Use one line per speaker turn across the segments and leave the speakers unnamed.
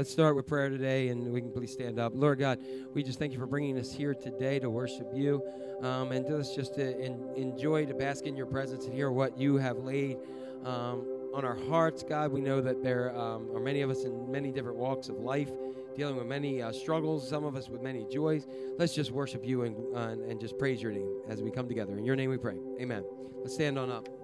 Let's start with prayer today, and we can please stand up. Lord God, we just thank you for bringing us here today to worship you, um, and us just to in, enjoy to bask in your presence and hear what you have laid um, on our hearts. God, we know that there um, are many of us in many different walks of life, dealing with many uh, struggles. Some of us with many joys. Let's just worship you and, uh, and just praise your name as we come together. In your name, we pray. Amen. Let's stand on up.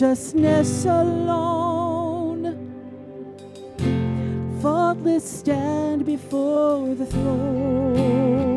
righteousness alone, faultless
stand before the throne.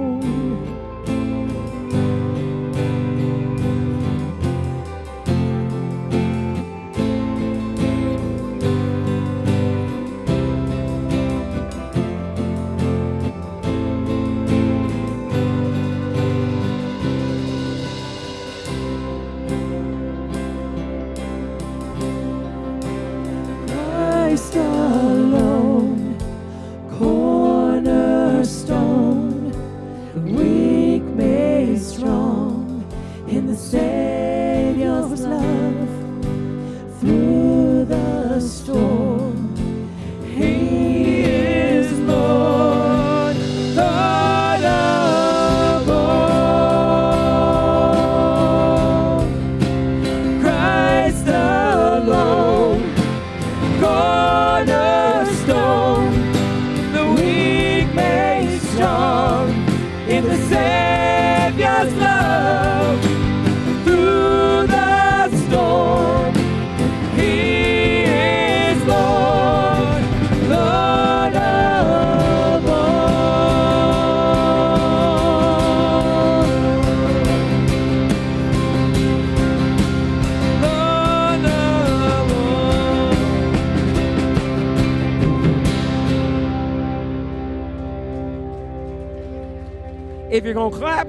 não clap.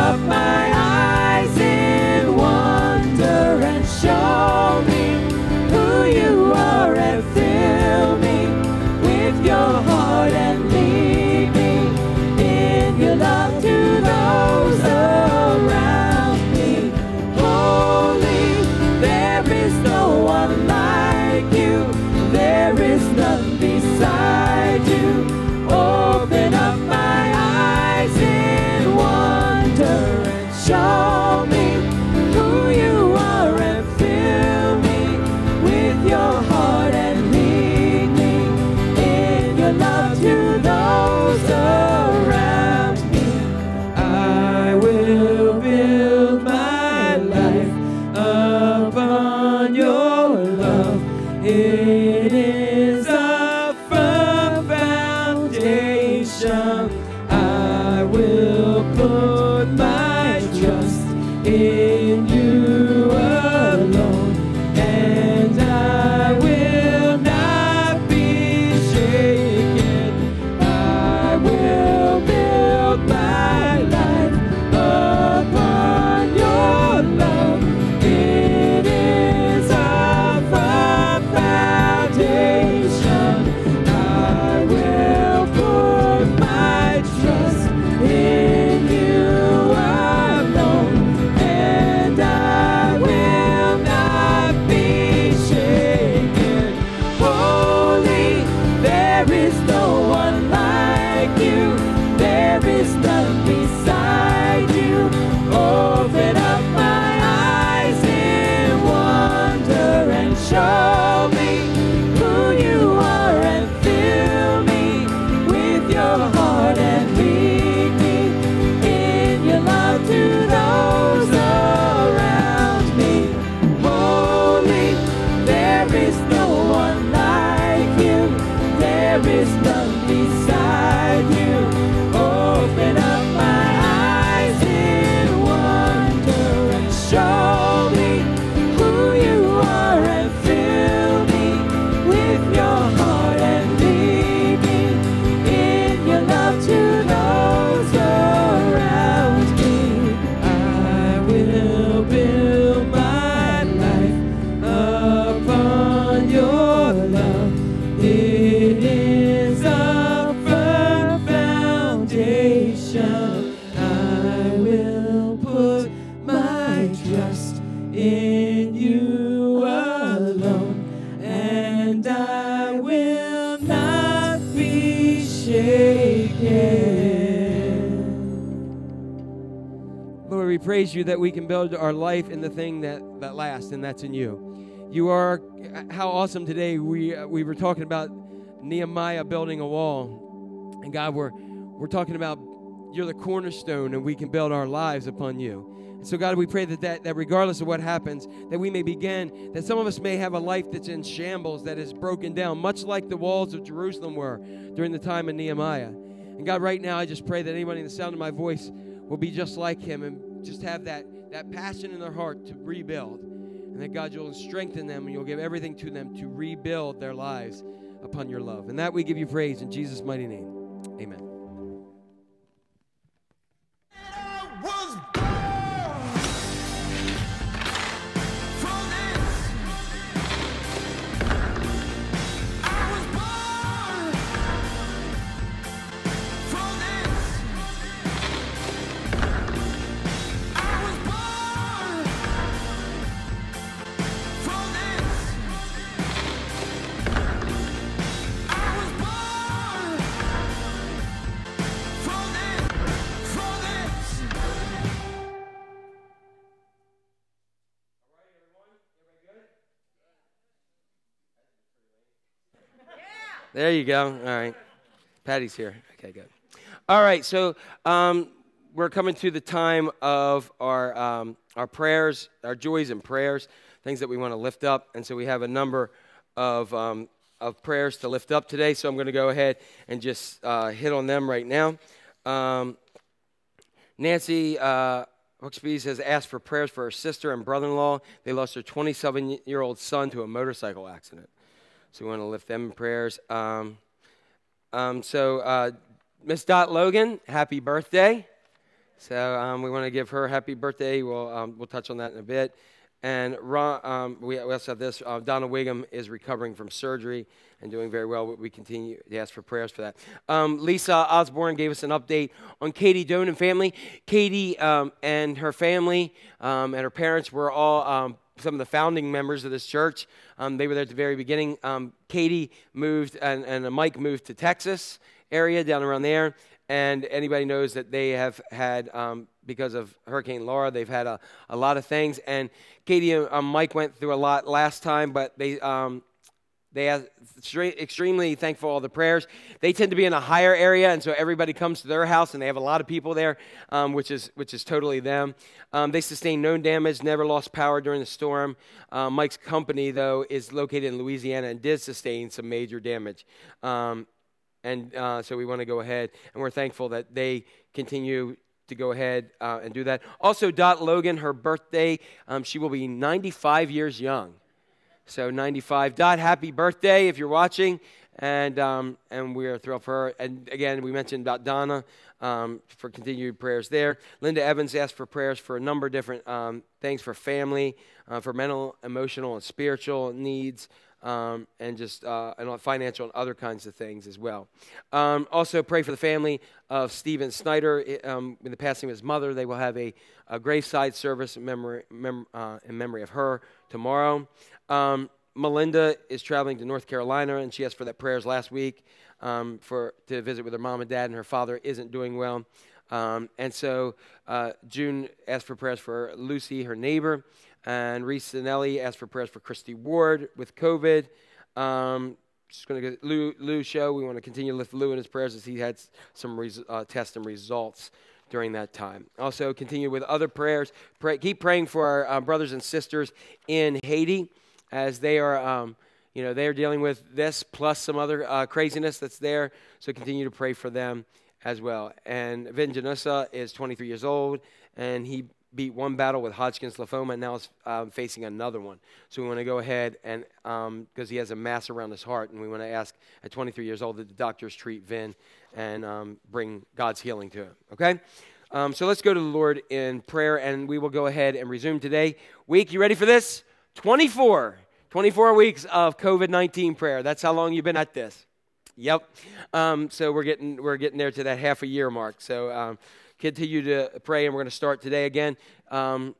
praise you that we can build our life in the thing that, that lasts, and that's in you. You are, how awesome today we, we were talking about Nehemiah building a wall. And God, we're, we're talking about you're the cornerstone, and we can build our lives upon you. And so, God, we pray that, that, that regardless of what happens, that we may begin, that some of us may have a life that's in shambles, that is broken down, much like the walls of Jerusalem were during the time of Nehemiah. And God, right now, I just pray that anybody in the sound of my voice will be just like him and just have that, that passion in their heart to rebuild. And that, God, you'll strengthen them and you'll give everything to them to rebuild their lives upon your love. And that we give you praise in Jesus' mighty name. Amen. There you go. All right. Patty's here. Okay, good. All right, so um, we're coming to the time of our, um, our prayers, our joys and prayers, things that we want to lift up. And so we have a number of, um, of prayers to lift up today. So I'm going to go ahead and just uh, hit on them right now. Um, Nancy uh, has asked for prayers for her sister and brother in law. They lost their 27 year old son to a motorcycle accident. So we want to lift them in prayers. Um, um, so, uh, Miss Dot Logan, happy birthday. So um, we want to give her happy birthday. We'll, um, we'll touch on that in a bit. And Ron, um, we, also have this. Uh, Donna Wiggum is recovering from surgery and doing very well. We continue to ask for prayers for that. Um, Lisa Osborne gave us an update on Katie Doan and family. Katie and her family and her parents were all some of the founding members of this church. Um, they were there at the very beginning. Um, Katie moved, and, and Mike moved to Texas area down around there. And anybody knows that they have had, um, because of Hurricane Laura, they've had a, a lot of things. And Katie and um, Mike went through a lot last time, but they um, they are extremely thankful for all the prayers. They tend to be in a higher area, and so everybody comes to their house, and they have a lot of people there, um, which is which is totally them. Um, they sustained no damage, never lost power during the storm. Uh, Mike's company, though, is located in Louisiana and did sustain some major damage. Um, and uh, so we want to go ahead, and we're thankful that they continue to go ahead uh, and do that. Also, Dot Logan, her birthday, um, she will be 95 years young. So 95. Dot, happy birthday if you're watching. And, um, and we are thrilled for her. And again, we mentioned about Donna um, for continued prayers there. Linda Evans asked for prayers for a number of different um, things for family, uh, for mental, emotional, and spiritual needs. Um, and just uh, and financial and other kinds of things as well. Um, also, pray for the family of Stephen Snyder. Um, in the passing of his mother, they will have a, a graveside service in memory, mem- uh, in memory of her tomorrow. Um, Melinda is traveling to North Carolina, and she asked for that prayers last week um, for to visit with her mom and dad, and her father isn't doing well. Um, and so uh, June asked for prayers for Lucy, her neighbor, and Reese Sinelli asked for prayers for Christy Ward with COVID. Um, just going to Lou, Lou show. We want to continue lift Lou in his prayers as he had some res- uh, tests and results during that time. Also, continue with other prayers. Pray, keep praying for our uh, brothers and sisters in Haiti as they are, um, you know, they are dealing with this plus some other uh, craziness that's there. So continue to pray for them as well. And Vin Janusa is 23 years old, and he beat one battle with Hodgkin's lymphoma, and now is um, facing another one. So we want to go ahead and because he has a mass around his heart, and we want to ask at 23 years old that the doctors treat Vin and um, bring God's healing to him. Okay. Um, so let's go to the Lord in prayer, and we will go ahead and resume today. Week, you ready for this? 24. 24 weeks of COVID 19 prayer. That's how long you've been at this. Yep. Um, so we're getting we're getting there to that half a year mark. So um, continue to pray, and we're going to start today again. Um,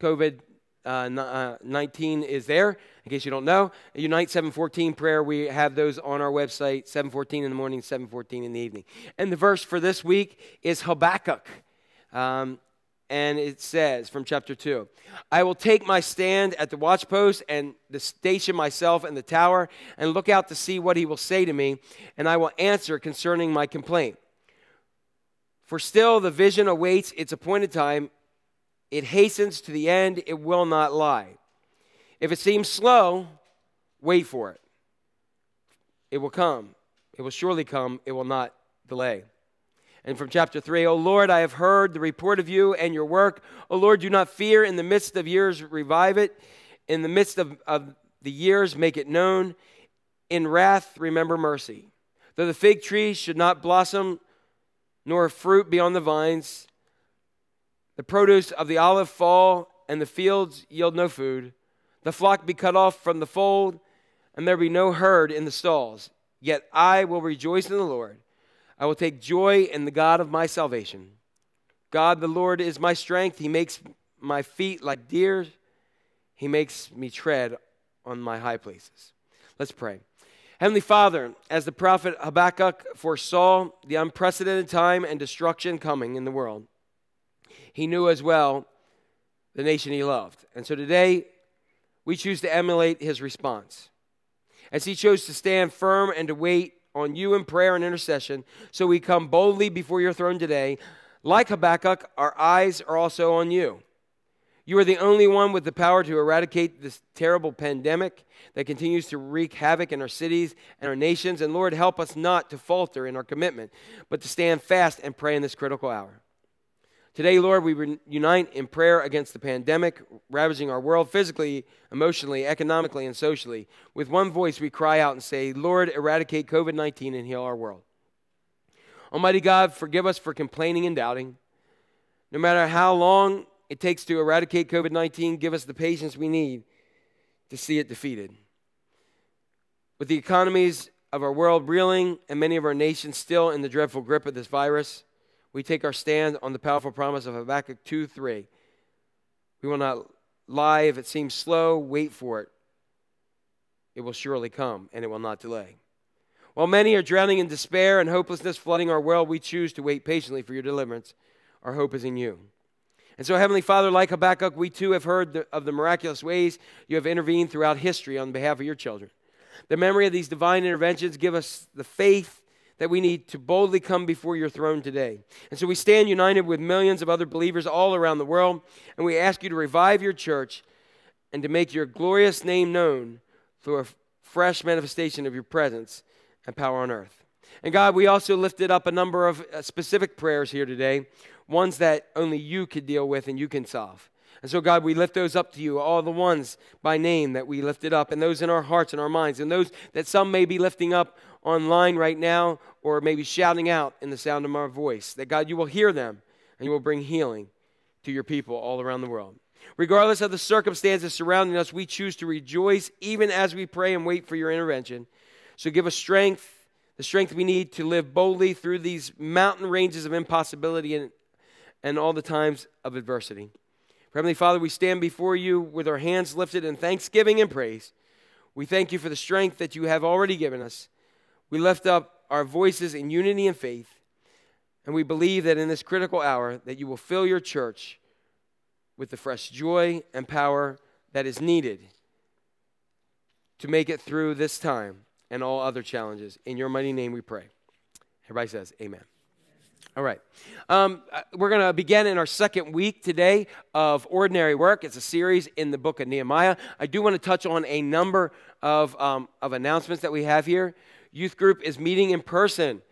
COVID uh, uh, 19 is there. In case you don't know, Unite 714 prayer. We have those on our website. 714 in the morning, 714 in the evening. And the verse for this week is Habakkuk. Um, and it says from chapter 2 I will take my stand at the watchpost and the station myself in the tower and look out to see what he will say to me, and I will answer concerning my complaint. For still the vision awaits its appointed time, it hastens to the end, it will not lie. If it seems slow, wait for it. It will come, it will surely come, it will not delay. And from chapter 3, O Lord, I have heard the report of you and your work. O Lord, do not fear. In the midst of years, revive it. In the midst of, of the years, make it known. In wrath, remember mercy. Though the fig tree should not blossom, nor fruit be on the vines, the produce of the olive fall, and the fields yield no food, the flock be cut off from the fold, and there be no herd in the stalls. Yet I will rejoice in the Lord. I will take joy in the God of my salvation. God the Lord is my strength. He makes my feet like deer. He makes me tread on my high places. Let's pray. Heavenly Father, as the prophet Habakkuk foresaw the unprecedented time and destruction coming in the world, he knew as well the nation he loved. And so today, we choose to emulate his response. As he chose to stand firm and to wait on you in prayer and intercession, so we come boldly before your throne today. Like Habakkuk, our eyes are also on you. You are the only one with the power to eradicate this terrible pandemic that continues to wreak havoc in our cities and our nations. And Lord, help us not to falter in our commitment, but to stand fast and pray in this critical hour. Today, Lord, we unite in prayer against the pandemic ravaging our world physically, emotionally, economically, and socially. With one voice, we cry out and say, Lord, eradicate COVID 19 and heal our world. Almighty God, forgive us for complaining and doubting. No matter how long it takes to eradicate COVID 19, give us the patience we need to see it defeated. With the economies of our world reeling and many of our nations still in the dreadful grip of this virus, we take our stand on the powerful promise of Habakkuk 2 3. We will not lie if it seems slow, wait for it. It will surely come, and it will not delay. While many are drowning in despair and hopelessness flooding our world, we choose to wait patiently for your deliverance. Our hope is in you. And so, Heavenly Father, like Habakkuk, we too have heard of the miraculous ways you have intervened throughout history on behalf of your children. The memory of these divine interventions give us the faith that we need to boldly come before your throne today. And so we stand united with millions of other believers all around the world, and we ask you to revive your church and to make your glorious name known through a fresh manifestation of your presence and power on earth. And God, we also lifted up a number of uh, specific prayers here today. ones that only you could deal with and you can solve. And so, God, we lift those up to you, all the ones by name that we lifted up, and those in our hearts and our minds, and those that some may be lifting up online right now, or maybe shouting out in the sound of our voice. That, God, you will hear them and you will bring healing to your people all around the world. Regardless of the circumstances surrounding us, we choose to rejoice even as we pray and wait for your intervention. So give us strength, the strength we need to live boldly through these mountain ranges of impossibility and, and all the times of adversity. Heavenly Father, we stand before you with our hands lifted in thanksgiving and praise. We thank you for the strength that you have already given us. We lift up our voices in unity and faith, and we believe that in this critical hour that you will fill your church with the fresh joy and power that is needed to make it through this time and all other challenges. In your mighty name we pray. Everybody says, Amen. All right. Um, uh, we're going to begin in our second week today of Ordinary Work. It's a series in the book of Nehemiah. I do want to touch on a number of, um, of announcements that we have here. Youth group is meeting in person.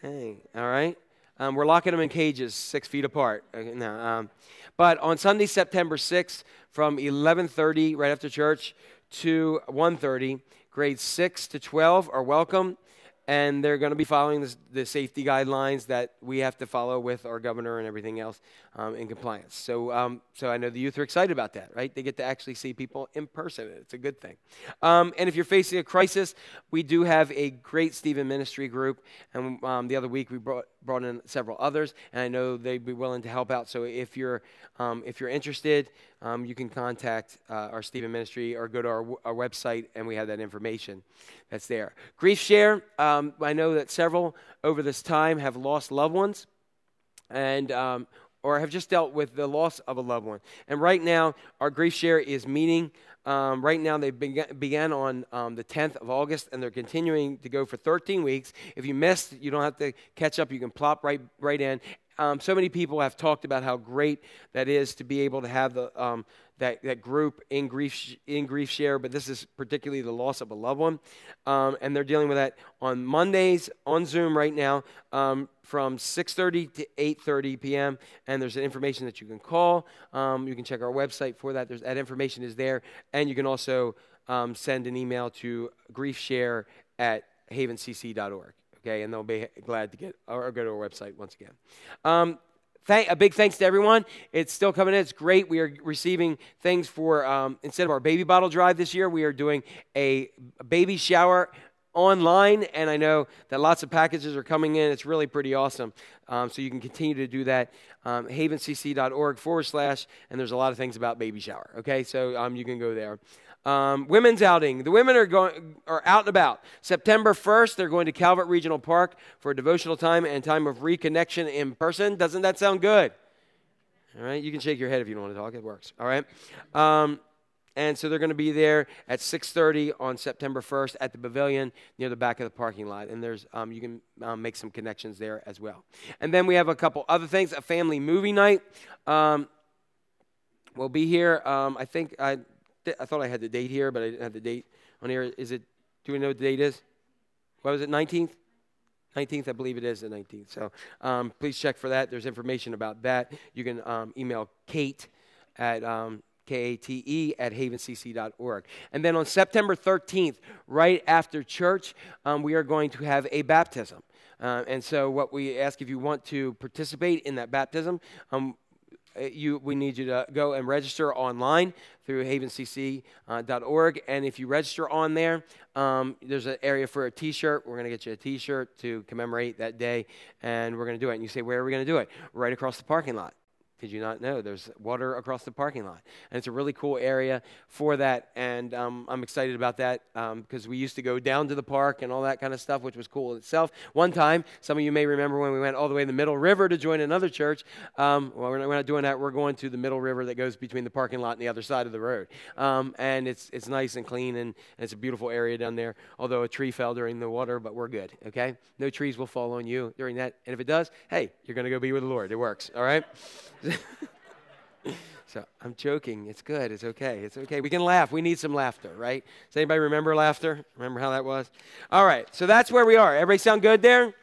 Hey, all right. Um, we're locking them in cages, six feet apart. No, um, but on Sunday, September 6th, from 11:30 right after church to 1:30, grades 6 to 12 are welcome and they're going to be following this, the safety guidelines that we have to follow with our governor and everything else um, in compliance. So, um, so I know the youth are excited about that, right? They get to actually see people in person. It's a good thing. Um, and if you're facing a crisis, we do have a great Stephen Ministry group, and um, the other week we brought brought in several others, and I know they'd be willing to help out. So if you're um, if you're interested, um, you can contact uh, our Stephen Ministry or go to our, our website, and we have that information that's there. Grief Share. Um, I know that several over this time have lost loved ones, and um, or have just dealt with the loss of a loved one. And right now, our Grief Share is meeting. Um, right now, they began, on um, the 10th of August, and they're continuing to go for 13 weeks. If you missed, you don't have to catch up. You can plop right right in. Um, so many people have talked about how great that is to be able to have the um, that, that group in grief in grief share, but this is particularly the loss of a loved one, um, and they're dealing with that on Mondays on Zoom right now um, from 6:30 to 8:30 p.m. And there's information that you can call. Um, you can check our website for that. There's that information is there, and you can also um, send an email to griefshare at havencc.org. Okay, and they'll be glad to get or go to our website once again. Thank, a big thanks to everyone. It's still coming in. It's great. We are receiving things for um, instead of our baby bottle drive this year, we are doing a baby shower online, and I know that lots of packages are coming in. It's really pretty awesome. Um, so you can continue to do that. Um, havencc.org forward slash, and there's a lot of things about baby shower. Okay, so um, you can go there. Um, women's outing. The women are going are out and about. September 1st, they're going to Calvert Regional Park for a devotional time and time of reconnection in person. Doesn't that sound good? All right, you can shake your head if you don't want to talk. It works. All right. Um, and so they're going to be there at 6:30 on September 1st at the pavilion near the back of the parking lot. And there's um, you can um, make some connections there as well. And then we have a couple other things: a family movie night. Um, we'll be here. Um, I think I, I thought I had the date here, but I didn't have the date on here. Is it? Do we know what the date is? What was it? 19th. 19th, I believe it is the 19th. So um, please check for that. There's information about that. You can um, email Kate at um, K-A-T-E at havencc.org. And then on September 13th, right after church, um, we are going to have a baptism. Uh, and so what we ask if you want to participate in that baptism, um, you, we need you to go and register online through havencc.org. And if you register on there, um, there's an area for a t shirt. We're going to get you a t shirt to commemorate that day, and we're going to do it. And you say, Where are we going to do it? Right across the parking lot. Did you not know? There's water across the parking lot. And it's a really cool area for that. And um, I'm excited about that because um, we used to go down to the park and all that kind of stuff, which was cool in itself. One time, some of you may remember when we went all the way in the Middle River to join another church. Um, well, we're not, we're not, doing that. We're going to the Middle River that goes between the parking lot and the other side of the road. Um, and it's, it's nice and clean, and, and it's a beautiful area down there. Although a tree fell during the water, but we're good, okay? No trees will fall on you during that. And if it does, hey, you're going to go be with the Lord. It works, all right? so I'm joking. It's good. It's okay. It's okay. We can laugh. We need some laughter, right? Does anybody remember laughter? Remember how that was? All right. So that's where we are. Everybody sound good there?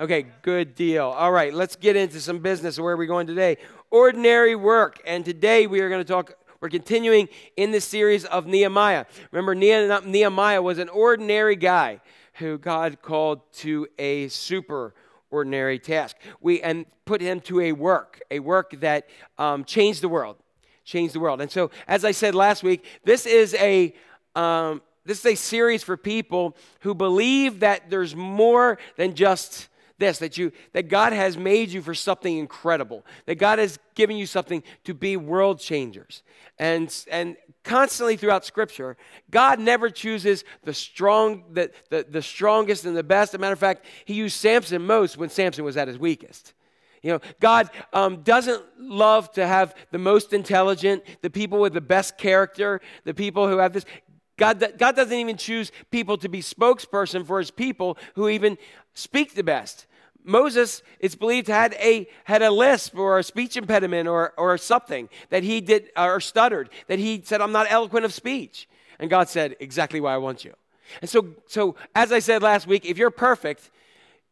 Okay, good deal. All right, let's get into some business. Where are we going today? Ordinary work. And today we are going to talk, we're continuing in this series of Nehemiah. Remember, Nehemiah was an ordinary guy who God called to a super ordinary task. We and put him to a work, a work that um, changed the world, changed the world. And so, as I said last week, this is a um, this is a series for people who believe that there's more than just this that you that God has made you for something incredible that God has given you something to be world changers and and constantly throughout scripture God never chooses the strong the, the, the strongest and the best as a matter of fact he used Samson most when Samson was at his weakest you know, God um, doesn't love to have the most intelligent, the people with the best character, the people who have this. God, God doesn't even choose people to be spokesperson for his people who even speak the best. Moses, it's believed, had a, had a lisp or a speech impediment or, or something that he did, uh, or stuttered, that he said, I'm not eloquent of speech. And God said, Exactly why I want you. And so, so as I said last week, if you're perfect,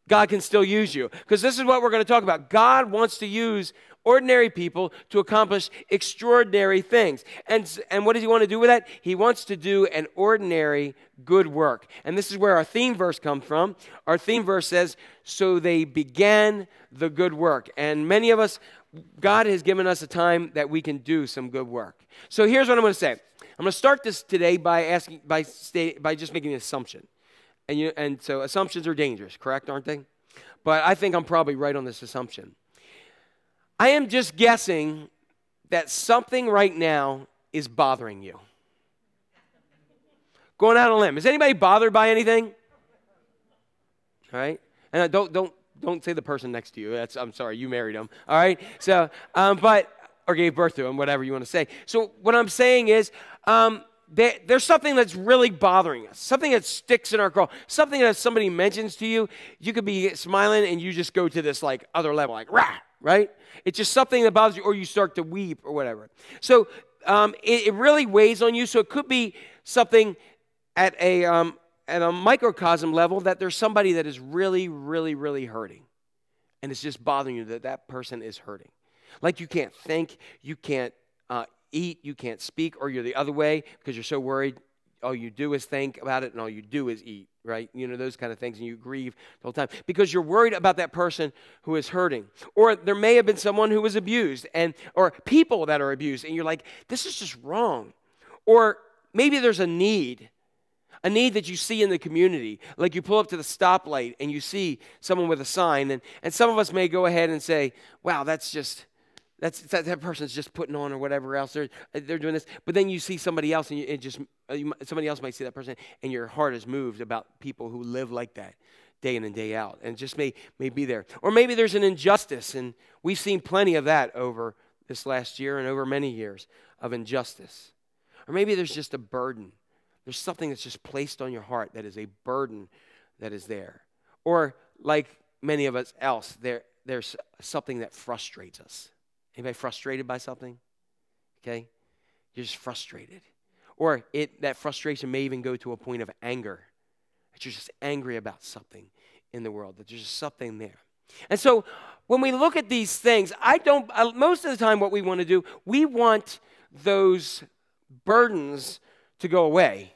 God can still use you. Because this is what we're going to talk about. God wants to use ordinary people to accomplish extraordinary things. And, and what does he want to do with that? He wants to do an ordinary good work. And this is where our theme verse comes from. Our theme verse says, So they began the good work. And many of us, God has given us a time that we can do some good work. So here's what I'm going to say. I'm going to start this today by asking, by, sta- by just making an assumption. And, you, and so assumptions are dangerous, correct, aren't they? But I think I'm probably right on this assumption. I am just guessing that something right now is bothering you. Going out on a limb. Is anybody bothered by anything? All right? And don't, don't, don't say the person next to you. That's, I'm sorry, you married him. All right? So, um, but, or gave birth to him, whatever you want to say. So, what I'm saying is, um, there, there's something that's really bothering us, something that sticks in our craw, something that somebody mentions to you, you could be smiling and you just go to this like other level, like rah, right? It's just something that bothers you, or you start to weep or whatever. So um, it, it, really weighs on you. So it could be something at a um, at a microcosm level that there's somebody that is really, really, really hurting, and it's just bothering you that that person is hurting. Like you can't think, you can't uh, eat, you can't speak, or you're the other way because you're so worried. All you do is think about it, and all you do is eat, right? You know, those kind of things, and you grieve the whole time because you're worried about that person who is hurting. Or there may have been someone who was abused, and or people that are abused, and you're like, this is just wrong. Or maybe there's a need a need that you see in the community. Like you pull up to the stoplight and you see someone with a sign, and, and some of us may go ahead and say, wow, that's just, that's that, that person's just putting on or whatever else they're they're doing this. But then you see somebody else, and you, it just uh, you, somebody else might see that person, and your heart is moved about people who live like that day in and day out, and just may may be there. Or maybe there's an injustice, and we've seen plenty of that over this last year and over many years of injustice. Or maybe there's just a burden. There's something that's just placed on your heart that is a burden that is there. Or like many of us else, there there's something that frustrates us Anybody frustrated by something? Okay? You're just frustrated. Or it, that frustration may even go to a point of anger. That you're just angry about something in the world, that there's just something there. And so when we look at these things, I don't, uh, most of the time, what we want to do, we want those burdens to go away.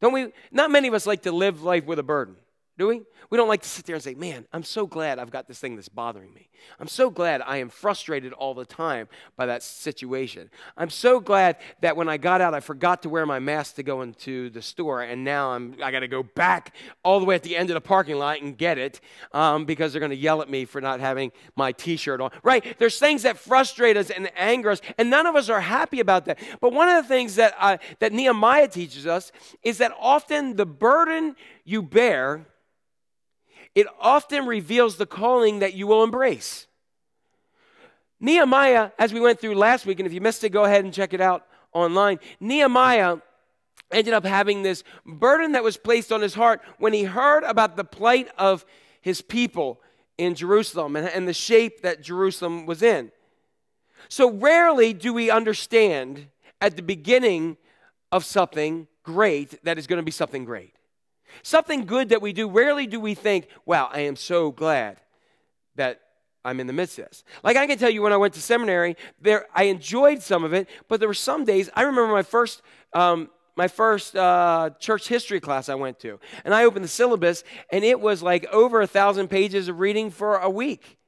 Don't we? Not many of us like to live life with a burden, do we? We don't like to sit there and say, Man, I'm so glad I've got this thing that's bothering me. I'm so glad I am frustrated all the time by that situation. I'm so glad that when I got out, I forgot to wear my mask to go into the store, and now I'm, I got to go back all the way at the end of the parking lot and get it um, because they're going to yell at me for not having my t shirt on. Right? There's things that frustrate us and anger us, and none of us are happy about that. But one of the things that, uh, that Nehemiah teaches us is that often the burden you bear it often reveals the calling that you will embrace. Nehemiah, as we went through last week, and if you missed it, go ahead and check it out online. Nehemiah ended up having this burden that was placed on his heart when he heard about the plight of his people in Jerusalem and, and the shape that Jerusalem was in. So rarely do we understand at the beginning of something great that is going to be something great. Something good that we do, rarely do we think, wow, I am so glad that I'm in the midst of this. Like I can tell you when I went to seminary, there I enjoyed some of it, but there were some days. I remember my first um, my first uh, church history class I went to, and I opened the syllabus, and it was like over a thousand pages of reading for a week.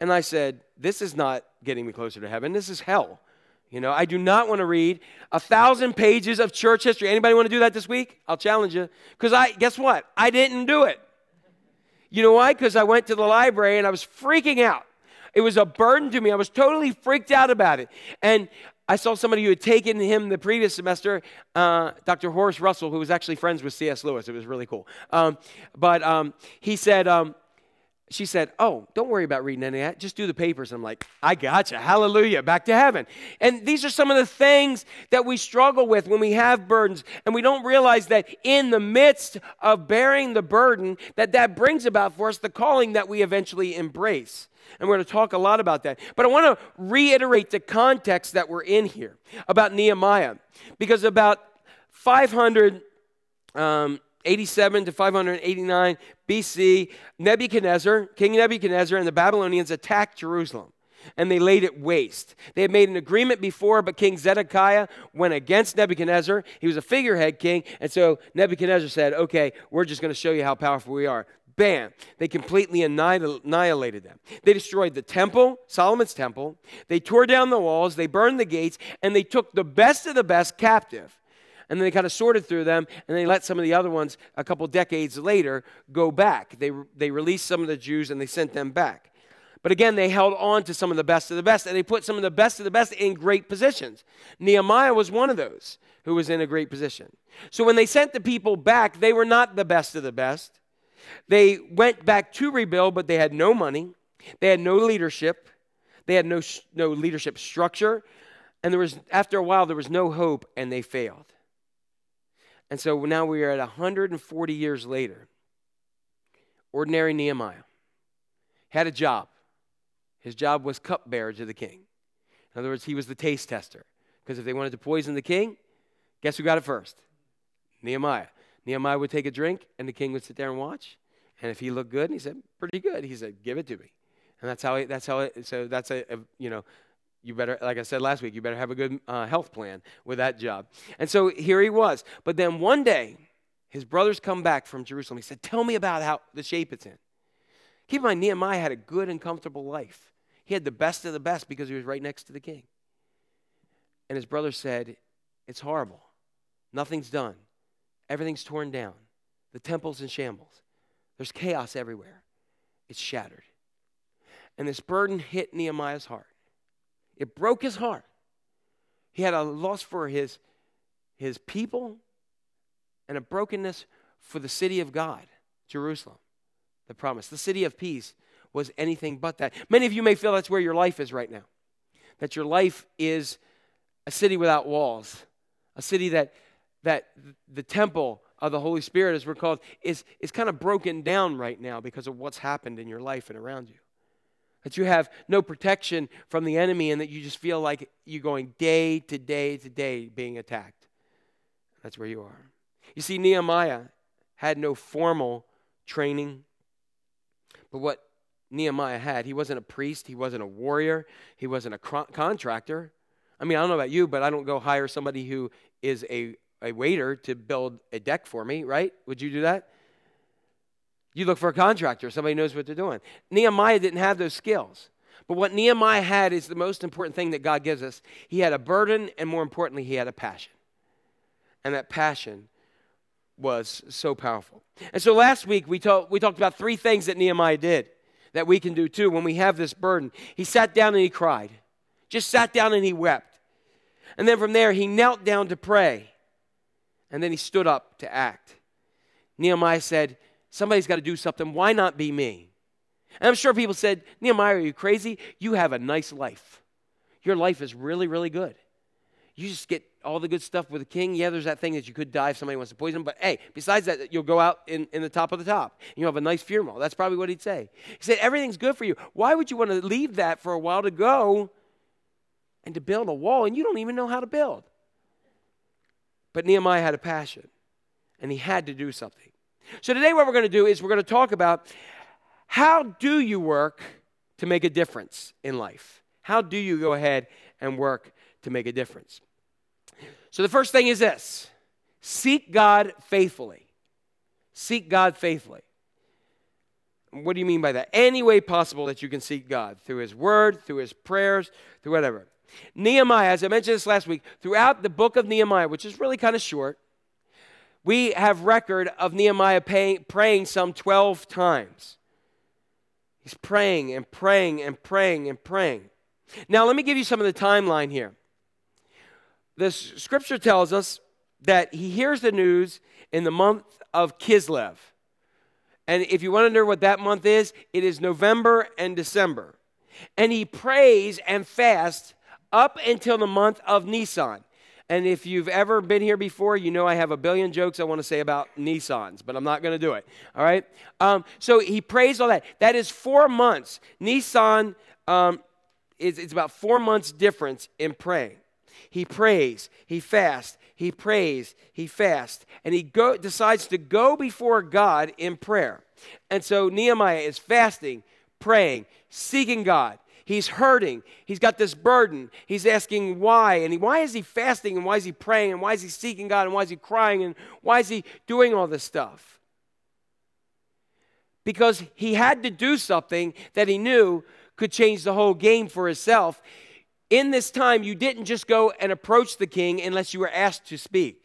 And I said, "This is not getting me closer to heaven. This is hell." You know, I do not want to read a thousand pages of church history. Anybody want to do that this week? I'll challenge you. Because I guess what? I didn't do it. You know why? Because I went to the library and I was freaking out. It was a burden to me. I was totally freaked out about it. And I saw somebody who had taken him the previous semester, uh, Dr. Horace Russell, who was actually friends with C.S. Lewis. It was really cool. Um, but um, he said, um, she said, Oh, don't worry about reading any of that. Just do the papers. I'm like, I gotcha. Hallelujah. Back to heaven. And these are some of the things that we struggle with when we have burdens. And we don't realize that in the midst of bearing the burden, that that brings about for us the calling that we eventually embrace. And we're going to talk a lot about that. But I want to reiterate the context that we're in here about Nehemiah. Because about 500. Um, 87 to 589 BC, Nebuchadnezzar, King Nebuchadnezzar, and the Babylonians attacked Jerusalem and they laid it waste. They had made an agreement before, but King Zedekiah went against Nebuchadnezzar. He was a figurehead king, and so Nebuchadnezzar said, Okay, we're just going to show you how powerful we are. Bam! They completely annihilated them. They destroyed the temple, Solomon's temple. They tore down the walls. They burned the gates, and they took the best of the best captive and then they kind of sorted through them, and they let some of the other ones a couple decades later go back. They, they released some of the Jews and they sent them back. But again, they held on to some of the best of the best, and they put some of the best of the best in great positions. Nehemiah was one of those who was in a great position. So when they sent the people back, they were not the best of the best. They went back to rebuild, but they had no money, they had no leadership, they had no, no leadership structure, and there was, after a while, there was no hope, and they failed. And so now we are at 140 years later. Ordinary Nehemiah had a job. His job was cupbearer to the king. In other words, he was the taste tester. Because if they wanted to poison the king, guess who got it first? Nehemiah. Nehemiah would take a drink, and the king would sit there and watch. And if he looked good, and he said, "Pretty good," he said, "Give it to me." And that's how. He, that's how. It, so that's a, a you know you better, like I said last week, you better have a good uh, health plan with that job. And so here he was. But then one day, his brothers come back from Jerusalem. He said, Tell me about how the shape it's in. Keep in mind, Nehemiah had a good and comfortable life. He had the best of the best because he was right next to the king. And his brother said, It's horrible. Nothing's done. Everything's torn down. The temple's in shambles. There's chaos everywhere. It's shattered. And this burden hit Nehemiah's heart. It broke his heart. He had a loss for his, his people and a brokenness for the city of God, Jerusalem, the promise. The city of peace was anything but that. Many of you may feel that's where your life is right now, that your life is a city without walls, a city that, that the temple of the Holy Spirit, as we're called, is, is kind of broken down right now because of what's happened in your life and around you that you have no protection from the enemy and that you just feel like you're going day to day to day being attacked. That's where you are. You see, Nehemiah had no formal training, but what Nehemiah had, he wasn't a priest, he wasn't a warrior, he wasn't a co- contractor. I mean, I don't know about you, but I don't go hire somebody who is a, a waiter to build a deck for me, right? Would you do that? You look for a contractor, somebody knows what they're doing. Nehemiah didn't have those skills. But what Nehemiah had is the most important thing that God gives us. He had a burden, and more importantly, he had a passion. And that passion was so powerful. And so last week, we, talk, we talked about three things that Nehemiah did that we can do too when we have this burden. He sat down and he cried, just sat down and he wept. And then from there, he knelt down to pray. And then he stood up to act. Nehemiah said, Somebody's got to do something. Why not be me? And I'm sure people said, Nehemiah, are you crazy? You have a nice life. Your life is really, really good. You just get all the good stuff with the king. Yeah, there's that thing that you could die if somebody wants to poison him. But hey, besides that, you'll go out in, in the top of the top. You'll have a nice funeral. That's probably what he'd say. He said, everything's good for you. Why would you want to leave that for a while to go and to build a wall and you don't even know how to build? But Nehemiah had a passion and he had to do something. So today, what we're going to do is we're going to talk about how do you work to make a difference in life? How do you go ahead and work to make a difference? So the first thing is this seek God faithfully. Seek God faithfully. What do you mean by that? Any way possible that you can seek God through His Word, through His prayers, through whatever. Nehemiah, as I mentioned this last week, throughout the book of Nehemiah, which is really kind of short, we have record of Nehemiah paying, praying some 12 times. He's praying and praying and praying and praying. Now, let me give you some of the timeline here. The scripture tells us that he hears the news in the month of Kislev. And if you want to know what that month is, it is November and December. And he prays and fasts up until the month of Nisan. And if you've ever been here before, you know I have a billion jokes I want to say about Nissans, but I'm not going to do it. All right? Um, so he prays all that. That is four months. Nisan um, is it's about four months difference in praying. He prays, he fasts, he prays, he fasts, and he go, decides to go before God in prayer. And so Nehemiah is fasting, praying, seeking God. He's hurting. He's got this burden. He's asking why. And why is he fasting? And why is he praying? And why is he seeking God? And why is he crying? And why is he doing all this stuff? Because he had to do something that he knew could change the whole game for himself. In this time, you didn't just go and approach the king unless you were asked to speak.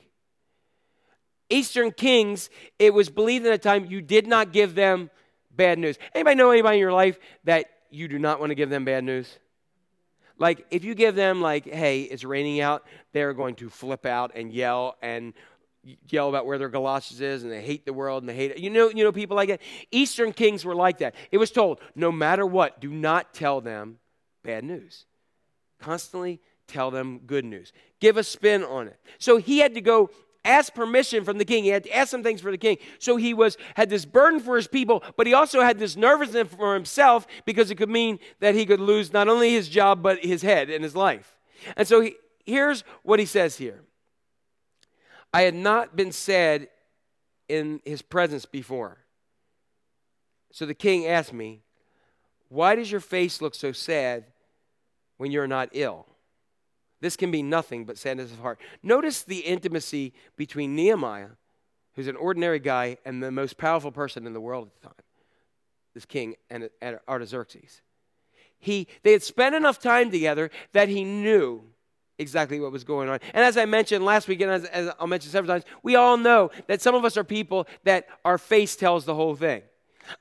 Eastern kings, it was believed in the time you did not give them bad news. Anybody know anybody in your life that you do not want to give them bad news? Like, if you give them, like, hey, it's raining out, they're going to flip out and yell and yell about where their galoshes is and they hate the world and they hate it. You know, you know people like that? Eastern kings were like that. It was told, no matter what, do not tell them bad news. Constantly tell them good news. Give a spin on it. So he had to go ask permission from the king. He had to ask some things for the king. So he was had this burden for his people, but he also had this nervousness for himself because it could mean that he could lose not only his job but his head and his life. And so he, here's what he says here. I had not been sad in his presence before. So the king asked me, Why does your face look so sad when you're not ill? This can be nothing but sadness of heart. Notice the intimacy between Nehemiah, who's an ordinary guy, and the most powerful person in the world at the time, this king and Artaxerxes. He, they had spent enough time together that he knew exactly what was going on. And as I mentioned last week, and as, as, I'll mention several times, we all know that some of us are people that our face tells the whole thing.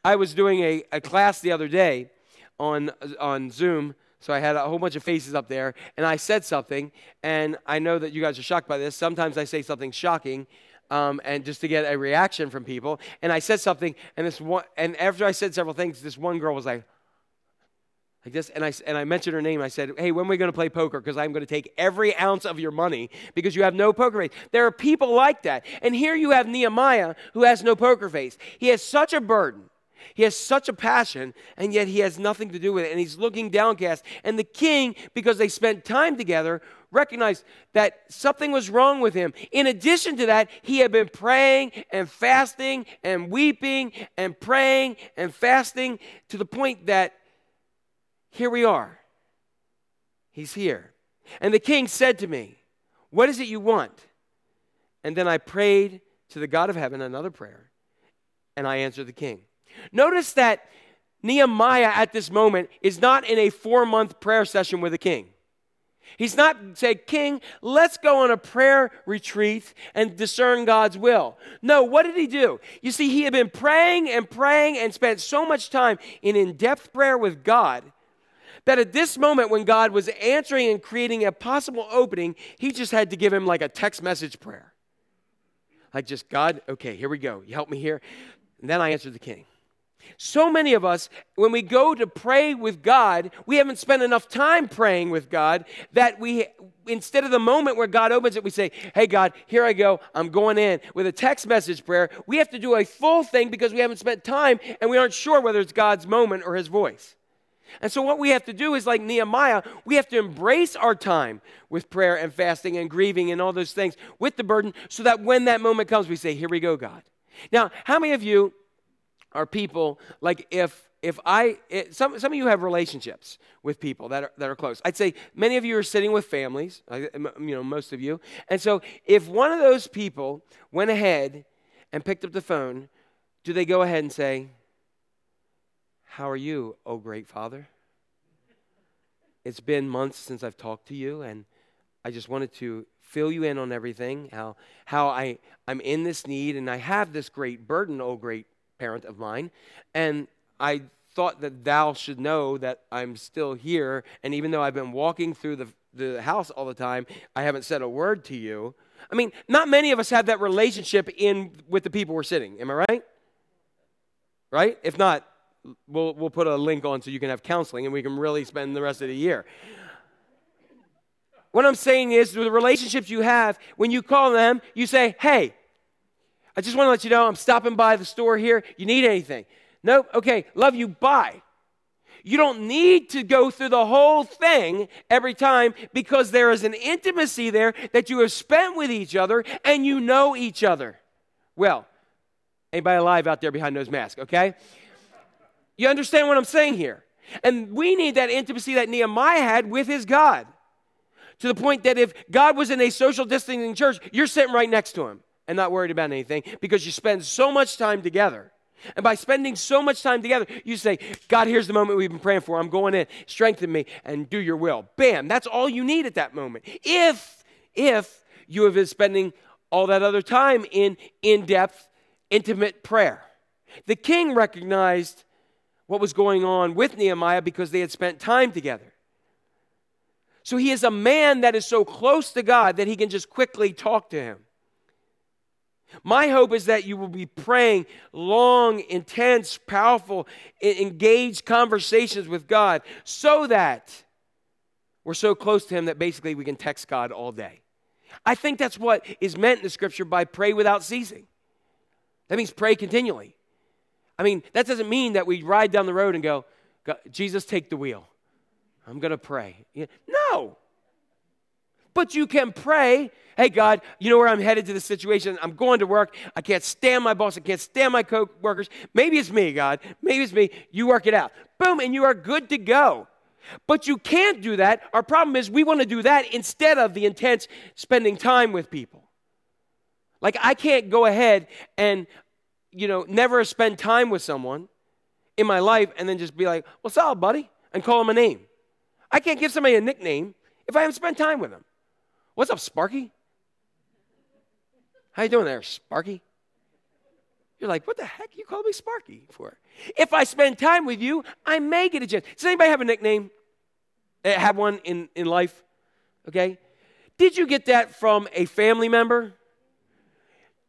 I was doing a, a class the other day on, on Zoom, so I had a whole bunch of faces up there, and I said something, and I know that you guys are shocked by this. Sometimes I say something shocking. Um, and just to get a reaction from people, and I said something, and this one, and after I said several things, this one girl was like, like this, and I, and I mentioned her name. I said, Hey, when are we going to play poker? Because I'm going to take every ounce of your money because you have no poker face. There are people like that. And here you have Nehemiah who has no poker face. He has such a burden, he has such a passion, and yet he has nothing to do with it. And he's looking downcast. And the king, because they spent time together, recognized that something was wrong with him. In addition to that, he had been praying and fasting and weeping and praying and fasting to the point that here we are. He's here. And the king said to me, What is it you want? And then I prayed to the God of heaven another prayer, and I answered the king. Notice that Nehemiah at this moment is not in a four month prayer session with the king. He's not saying, King, let's go on a prayer retreat and discern God's will. No, what did he do? You see, he had been praying and praying and spent so much time in in depth prayer with God that at this moment when God was answering and creating a possible opening, he just had to give him like a text message prayer. Like, just God, okay, here we go. You help me here. And then I answered the king. So many of us, when we go to pray with God, we haven't spent enough time praying with God that we, instead of the moment where God opens it, we say, Hey, God, here I go. I'm going in with a text message prayer. We have to do a full thing because we haven't spent time and we aren't sure whether it's God's moment or his voice. And so, what we have to do is, like Nehemiah, we have to embrace our time with prayer and fasting and grieving and all those things with the burden so that when that moment comes, we say, Here we go, God. Now, how many of you are people like if if I, it, some, some of you have relationships with people that are, that are close. I'd say many of you are sitting with families, you know, most of you. And so if one of those people went ahead and picked up the phone, do they go ahead and say, How are you, oh great Father? It's been months since I've talked to you, and I just wanted to fill you in on everything, how, how I, I'm in this need, and I have this great burden, oh great parent of mine. And I thought that thou should know that I'm still here, and even though I've been walking through the, the house all the time, I haven't said a word to you. I mean, not many of us have that relationship in with the people we're sitting. Am I right? Right? If not, we'll, we'll put a link on so you can have counseling and we can really spend the rest of the year. What I'm saying is, the relationships you have, when you call them, you say, Hey, I just want to let you know I'm stopping by the store here. You need anything? Nope. Okay. Love you. Bye. You don't need to go through the whole thing every time because there is an intimacy there that you have spent with each other and you know each other. Well, anybody alive out there behind those masks, okay? You understand what I'm saying here? And we need that intimacy that Nehemiah had with his God. To the point that if God was in a social distancing church, you're sitting right next to him and not worried about anything because you spend so much time together. And by spending so much time together, you say, God, here's the moment we've been praying for. I'm going in. Strengthen me and do your will. Bam. That's all you need at that moment. If, if you have been spending all that other time in in depth, intimate prayer. The king recognized what was going on with Nehemiah because they had spent time together. So he is a man that is so close to God that he can just quickly talk to him. My hope is that you will be praying long, intense, powerful, engaged conversations with God so that we're so close to Him that basically we can text God all day. I think that's what is meant in the scripture by pray without ceasing. That means pray continually. I mean, that doesn't mean that we ride down the road and go, Jesus, take the wheel. I'm going to pray. No. But you can pray, hey, God, you know where I'm headed to this situation. I'm going to work. I can't stand my boss. I can't stand my co workers. Maybe it's me, God. Maybe it's me. You work it out. Boom, and you are good to go. But you can't do that. Our problem is we want to do that instead of the intense spending time with people. Like, I can't go ahead and, you know, never spend time with someone in my life and then just be like, what's up, buddy? And call them a name. I can't give somebody a nickname if I haven't spent time with them. What's up, Sparky? How you doing there, Sparky? You're like, what the heck you call me Sparky for? If I spend time with you, I may get a chance. Does anybody have a nickname? Eh, Have one in, in life? Okay. Did you get that from a family member?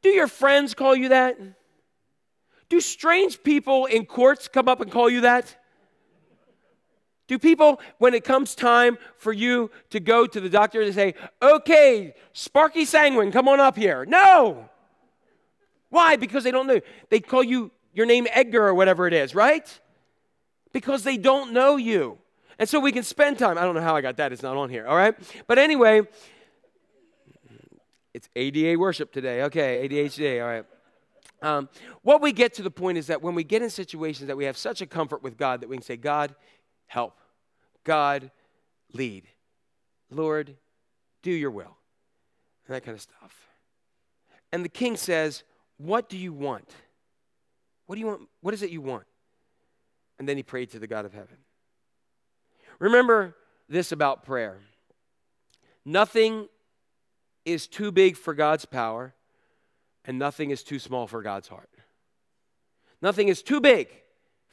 Do your friends call you that? Do strange people in courts come up and call you that? Do people, when it comes time for you to go to the doctor, they say, okay, Sparky Sanguine, come on up here? No. Why? Because they don't know. They call you your name Edgar or whatever it is, right? Because they don't know you. And so we can spend time. I don't know how I got that. It's not on here, all right? But anyway, it's ADA worship today. Okay, ADHD, all right. Um, what we get to the point is that when we get in situations that we have such a comfort with God that we can say, God, help. God, lead. Lord, do your will. And that kind of stuff. And the king says, What do you want? What do you want? What is it you want? And then he prayed to the God of heaven. Remember this about prayer nothing is too big for God's power, and nothing is too small for God's heart. Nothing is too big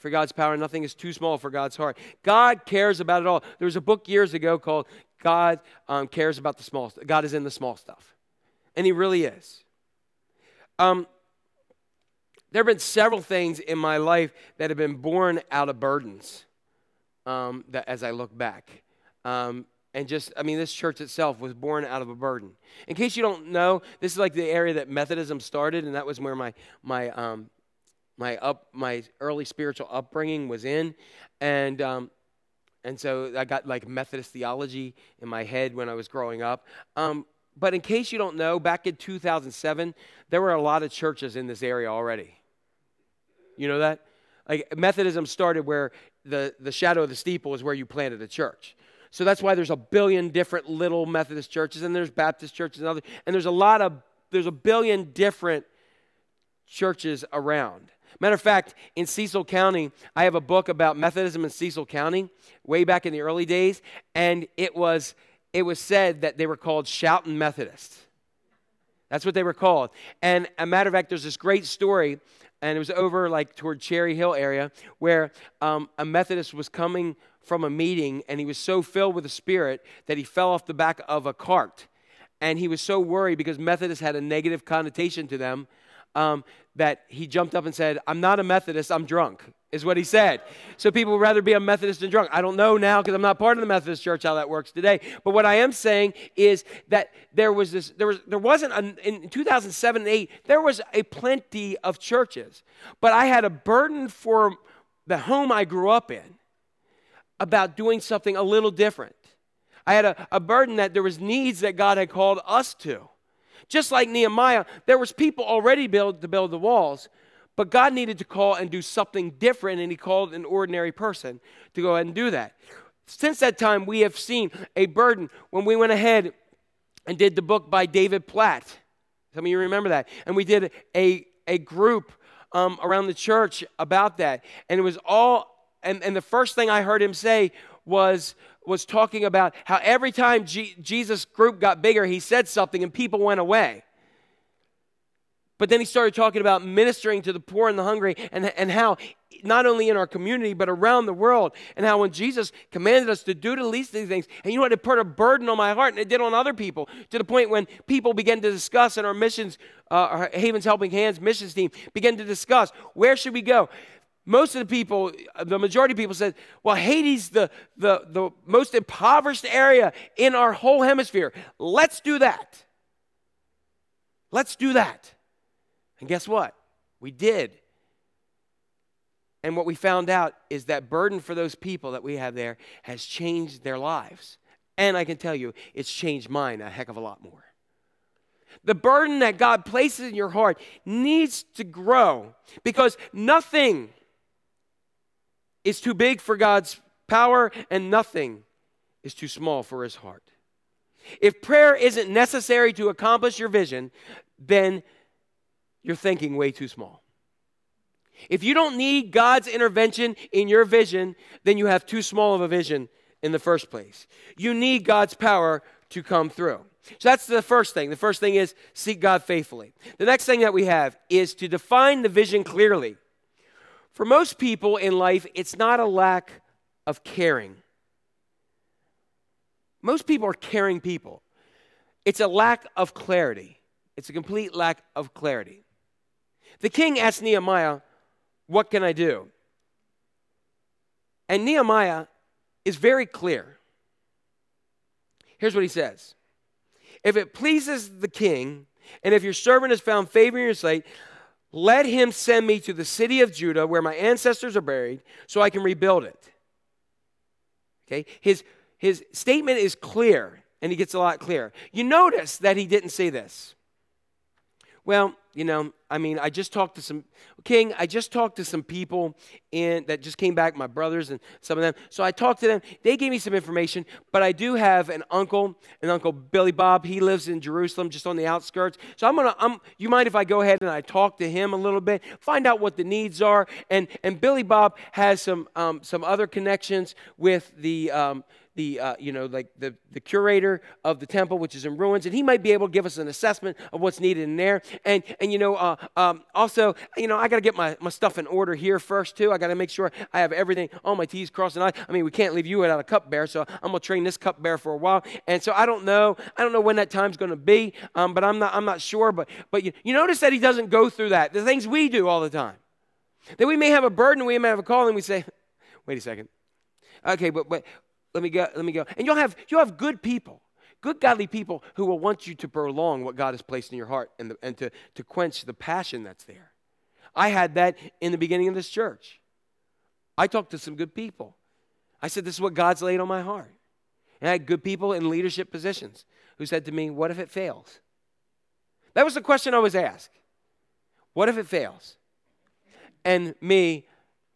for God's power, nothing is too small for God's heart. God cares about it all. There was a book years ago called God um, Cares About the Small Stuff. God is in the small stuff. And He really is. Um, there have been several things in my life that have been born out of burdens um, that as I look back. Um, and just, I mean, this church itself was born out of a burden. In case you don't know, this is like the area that Methodism started, and that was where my, my, um, my, up, my early spiritual upbringing was in. And, um, and so I got like Methodist theology in my head when I was growing up. Um, but in case you don't know, back in 2007, there were a lot of churches in this area already. You know that? Like Methodism started where the, the shadow of the steeple is where you planted a church. So that's why there's a billion different little Methodist churches, and there's Baptist churches and other, and there's a lot of there's a billion different churches around. Matter of fact, in Cecil County, I have a book about Methodism in Cecil County, way back in the early days, and it was it was said that they were called shouting Methodists. That's what they were called. And a matter of fact, there's this great story, and it was over like toward Cherry Hill area, where um, a Methodist was coming from a meeting, and he was so filled with the Spirit that he fell off the back of a cart. And he was so worried because Methodists had a negative connotation to them um, that he jumped up and said, I'm not a Methodist, I'm drunk, is what he said. So people would rather be a Methodist than drunk. I don't know now because I'm not part of the Methodist church how that works today. But what I am saying is that there was this, there, was, there wasn't, a, in 2007 and 8, there was a plenty of churches. But I had a burden for the home I grew up in about doing something a little different. I had a, a burden that there was needs that God had called us to. Just like Nehemiah, there was people already built to build the walls, but God needed to call and do something different, and He called an ordinary person to go ahead and do that. Since that time, we have seen a burden when we went ahead and did the book by David Platt. Some of you remember that. And we did a, a group um, around the church about that. And it was all, and, and the first thing I heard him say was, was talking about how every time G- Jesus' group got bigger, he said something and people went away. But then he started talking about ministering to the poor and the hungry and, and how not only in our community but around the world and how when Jesus commanded us to do the least of these things and you know what it put a burden on my heart and it did on other people to the point when people began to discuss in our missions uh, our Havens Helping Hands missions team began to discuss where should we go most of the people, the majority of people said, well, Haiti's the, the, the most impoverished area in our whole hemisphere. Let's do that. Let's do that. And guess what? We did. And what we found out is that burden for those people that we have there has changed their lives. And I can tell you, it's changed mine a heck of a lot more. The burden that God places in your heart needs to grow because nothing is too big for God's power, and nothing is too small for his heart. If prayer isn't necessary to accomplish your vision, then you're thinking way too small. If you don't need God's intervention in your vision, then you have too small of a vision in the first place. You need God's power to come through. So that's the first thing. The first thing is seek God faithfully. The next thing that we have is to define the vision clearly. For most people in life, it's not a lack of caring. Most people are caring people. It's a lack of clarity. It's a complete lack of clarity. The king asked Nehemiah, What can I do? And Nehemiah is very clear. Here's what he says If it pleases the king, and if your servant has found favor in your sight, let him send me to the city of Judah where my ancestors are buried so I can rebuild it. Okay? His, his statement is clear, and he gets a lot clearer. You notice that he didn't say this. Well, you know, I mean, I just talked to some King. I just talked to some people in that just came back, my brothers and some of them. So I talked to them. They gave me some information, but I do have an uncle, an uncle Billy Bob. He lives in Jerusalem, just on the outskirts. So I'm gonna. I'm. You mind if I go ahead and I talk to him a little bit, find out what the needs are, and and Billy Bob has some um, some other connections with the. Um, the uh, you know like the, the curator of the temple which is in ruins and he might be able to give us an assessment of what's needed in there. And and you know uh, um, also you know i got to get my, my stuff in order here first too. I got to make sure i have everything all my t's crossed and i i mean we can't leave you without a cupbearer so i'm going to train this cupbearer for a while. And so i don't know i don't know when that time's going to be um, but i'm not i'm not sure but but you, you notice that he doesn't go through that the things we do all the time. That we may have a burden we may have a call and we say wait a second. Okay but but let me go let me go. And you'll have you'll have good people good godly people who will want you to prolong what god has placed in your heart and, the, and to, to quench the passion that's there. I had that in the beginning of this church. I talked to some good people. I said this is what god's laid on my heart. And i had good people in leadership positions who said to me what if it fails? That was the question i was asked. What if it fails? And me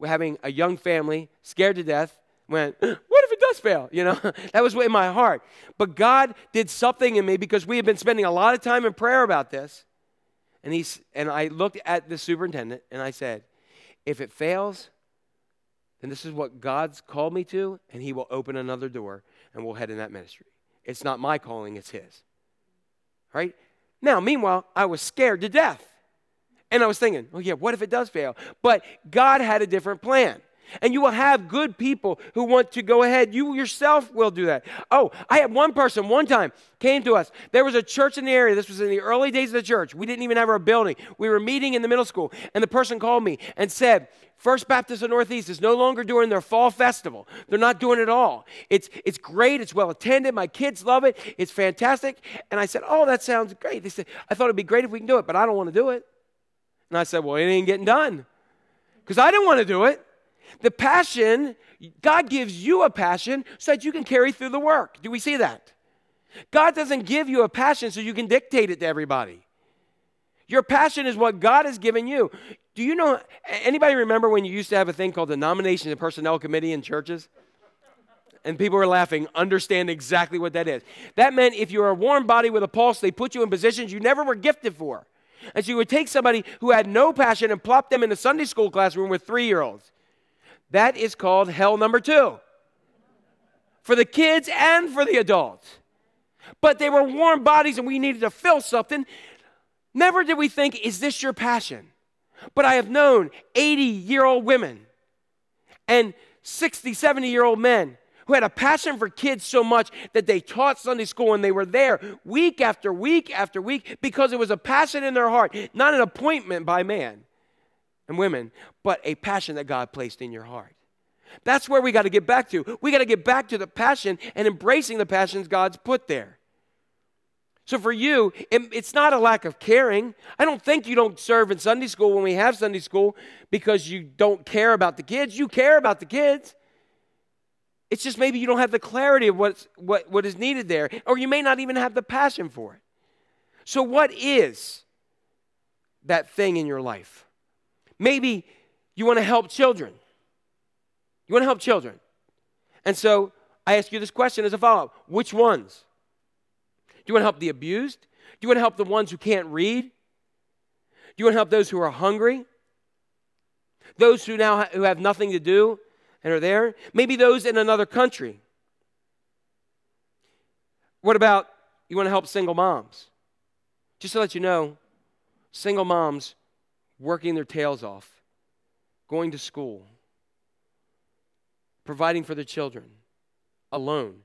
having a young family, scared to death, went, What if fail? You know, that was in my heart. But God did something in me because we had been spending a lot of time in prayer about this. And, he's, and I looked at the superintendent and I said, If it fails, then this is what God's called me to, and He will open another door and we'll head in that ministry. It's not my calling, it's His. Right? Now, meanwhile, I was scared to death. And I was thinking, oh, yeah, what if it does fail? But God had a different plan. And you will have good people who want to go ahead. You yourself will do that. Oh, I had one person one time came to us. There was a church in the area. This was in the early days of the church. We didn't even have our building. We were meeting in the middle school, and the person called me and said, First Baptist of Northeast is no longer doing their fall festival. They're not doing it all. It's, it's great. It's well attended. My kids love it. It's fantastic. And I said, Oh, that sounds great. They said, I thought it'd be great if we can do it, but I don't want to do it. And I said, Well, it ain't getting done. Because I didn't want to do it. The passion, God gives you a passion so that you can carry through the work. Do we see that? God doesn't give you a passion so you can dictate it to everybody. Your passion is what God has given you. Do you know anybody remember when you used to have a thing called the nomination and personnel committee in churches? And people were laughing, understand exactly what that is. That meant if you were a warm body with a pulse, they put you in positions you never were gifted for. And so you would take somebody who had no passion and plop them in a Sunday school classroom with three year olds. That is called hell number two for the kids and for the adults. But they were warm bodies and we needed to fill something. Never did we think, is this your passion? But I have known 80 year old women and 60, 70 year old men who had a passion for kids so much that they taught Sunday school and they were there week after week after week because it was a passion in their heart, not an appointment by man and women, but a passion that God placed in your heart. That's where we got to get back to. We got to get back to the passion and embracing the passions God's put there. So for you, it, it's not a lack of caring. I don't think you don't serve in Sunday school when we have Sunday school because you don't care about the kids. You care about the kids. It's just maybe you don't have the clarity of what's, what, what is needed there, or you may not even have the passion for it. So, what is that thing in your life? Maybe you want to help children. You want to help children. And so I ask you this question as a follow up Which ones? Do you want to help the abused? Do you want to help the ones who can't read? Do you want to help those who are hungry? Those who now ha- who have nothing to do and are there? Maybe those in another country. What about you want to help single moms? Just to let you know, single moms working their tails off, going to school, providing for their children alone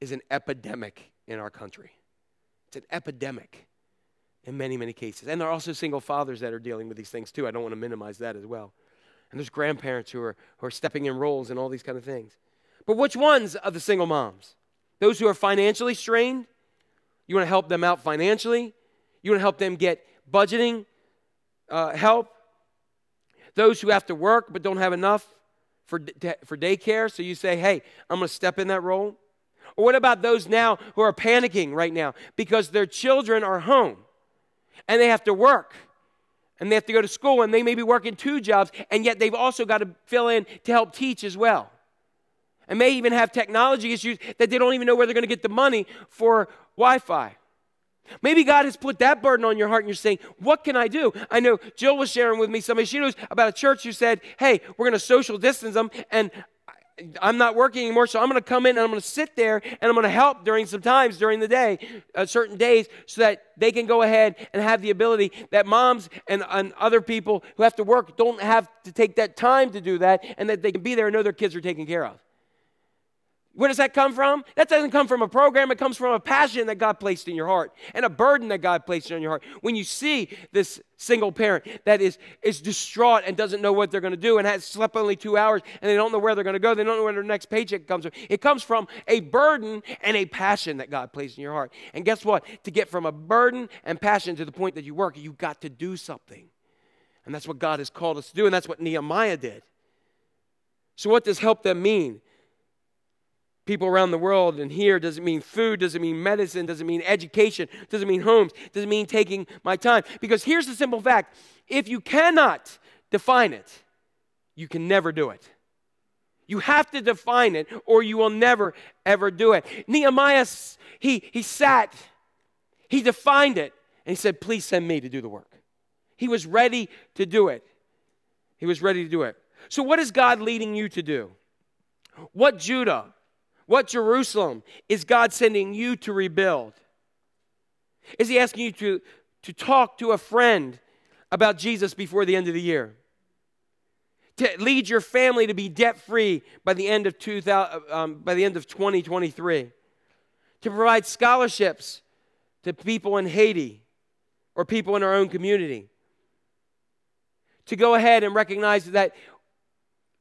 is an epidemic in our country. It's an epidemic in many, many cases. And there are also single fathers that are dealing with these things too. I don't want to minimize that as well. And there's grandparents who are, who are stepping in roles and all these kind of things. But which ones of the single moms? Those who are financially strained? You want to help them out financially? You want to help them get budgeting uh, help? Those who have to work but don't have enough for, for daycare, so you say, hey, I'm going to step in that role? Or what about those now who are panicking right now because their children are home and they have to work and they have to go to school and they may be working two jobs and yet they've also got to fill in to help teach as well? And may even have technology issues that they don't even know where they're going to get the money for Wi Fi. Maybe God has put that burden on your heart and you're saying, What can I do? I know Jill was sharing with me somebody she knows about a church who said, Hey, we're going to social distance them and I'm not working anymore, so I'm going to come in and I'm going to sit there and I'm going to help during some times during the day, uh, certain days, so that they can go ahead and have the ability that moms and, and other people who have to work don't have to take that time to do that and that they can be there and know their kids are taken care of. Where does that come from? That doesn't come from a program. It comes from a passion that God placed in your heart and a burden that God placed on your heart. When you see this single parent that is, is distraught and doesn't know what they're going to do and has slept only two hours and they don't know where they're going to go, they don't know where their next paycheck comes from. It comes from a burden and a passion that God placed in your heart. And guess what? To get from a burden and passion to the point that you work, you've got to do something. And that's what God has called us to do, and that's what Nehemiah did. So, what does help them mean? People around the world and here does it mean food does it mean medicine does it mean education does it mean homes does it mean taking my time because here's the simple fact if you cannot define it you can never do it. You have to define it, or you will never, ever do it. Nehemiah, he, he sat, he defined it, and he said, Please send me to do the work. He was ready to do it. He was ready to do it. So, what is God leading you to do? What Judah, what Jerusalem is God sending you to rebuild? Is He asking you to, to talk to a friend about Jesus before the end of the year? To lead your family to be debt free by the end of 2000, um, by the end of 2023? To provide scholarships to people in Haiti or people in our own community? To go ahead and recognize that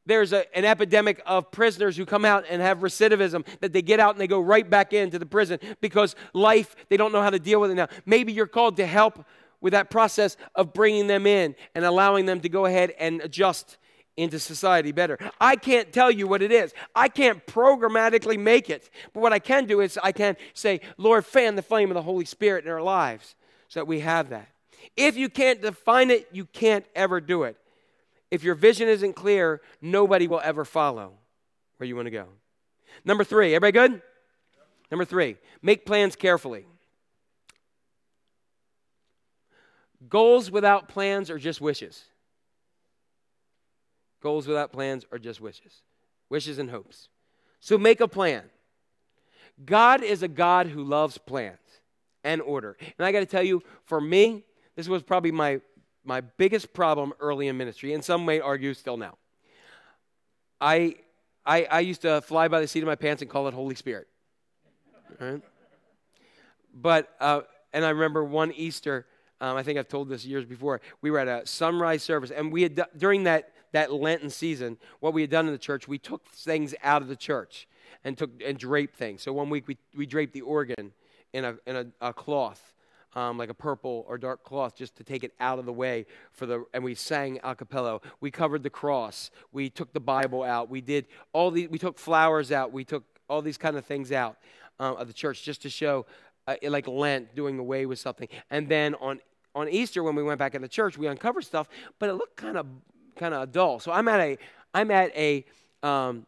there's a, an epidemic of prisoners who come out and have recidivism, that they get out and they go right back into the prison because life, they don't know how to deal with it now. Maybe you're called to help with that process of bringing them in and allowing them to go ahead and adjust into society better. I can't tell you what it is. I can't programmatically make it. But what I can do is I can say, Lord, fan the flame of the Holy Spirit in our lives so that we have that. If you can't define it, you can't ever do it. If your vision isn't clear, nobody will ever follow where you want to go. Number three, everybody good? Number three, make plans carefully. Goals without plans are just wishes. Goals without plans are just wishes, wishes and hopes. So make a plan. God is a God who loves plans and order. And I got to tell you, for me, this was probably my, my biggest problem early in ministry, and some may argue still now. I, I, I used to fly by the seat of my pants and call it Holy Spirit. Right? But, uh, and I remember one Easter, um, I think I've told this years before, we were at a sunrise service, and we had, during that, that Lenten season, what we had done in the church, we took things out of the church and took and draped things. So one week we, we draped the organ in a, in a, a cloth, um, like a purple or dark cloth, just to take it out of the way for the. And we sang a cappella. We covered the cross. We took the Bible out. We did all these We took flowers out. We took all these kind of things out um, of the church just to show, uh, like Lent, doing away with something. And then on on Easter, when we went back in the church, we uncovered stuff, but it looked kind of kind of dull. So I'm at a I'm at a um,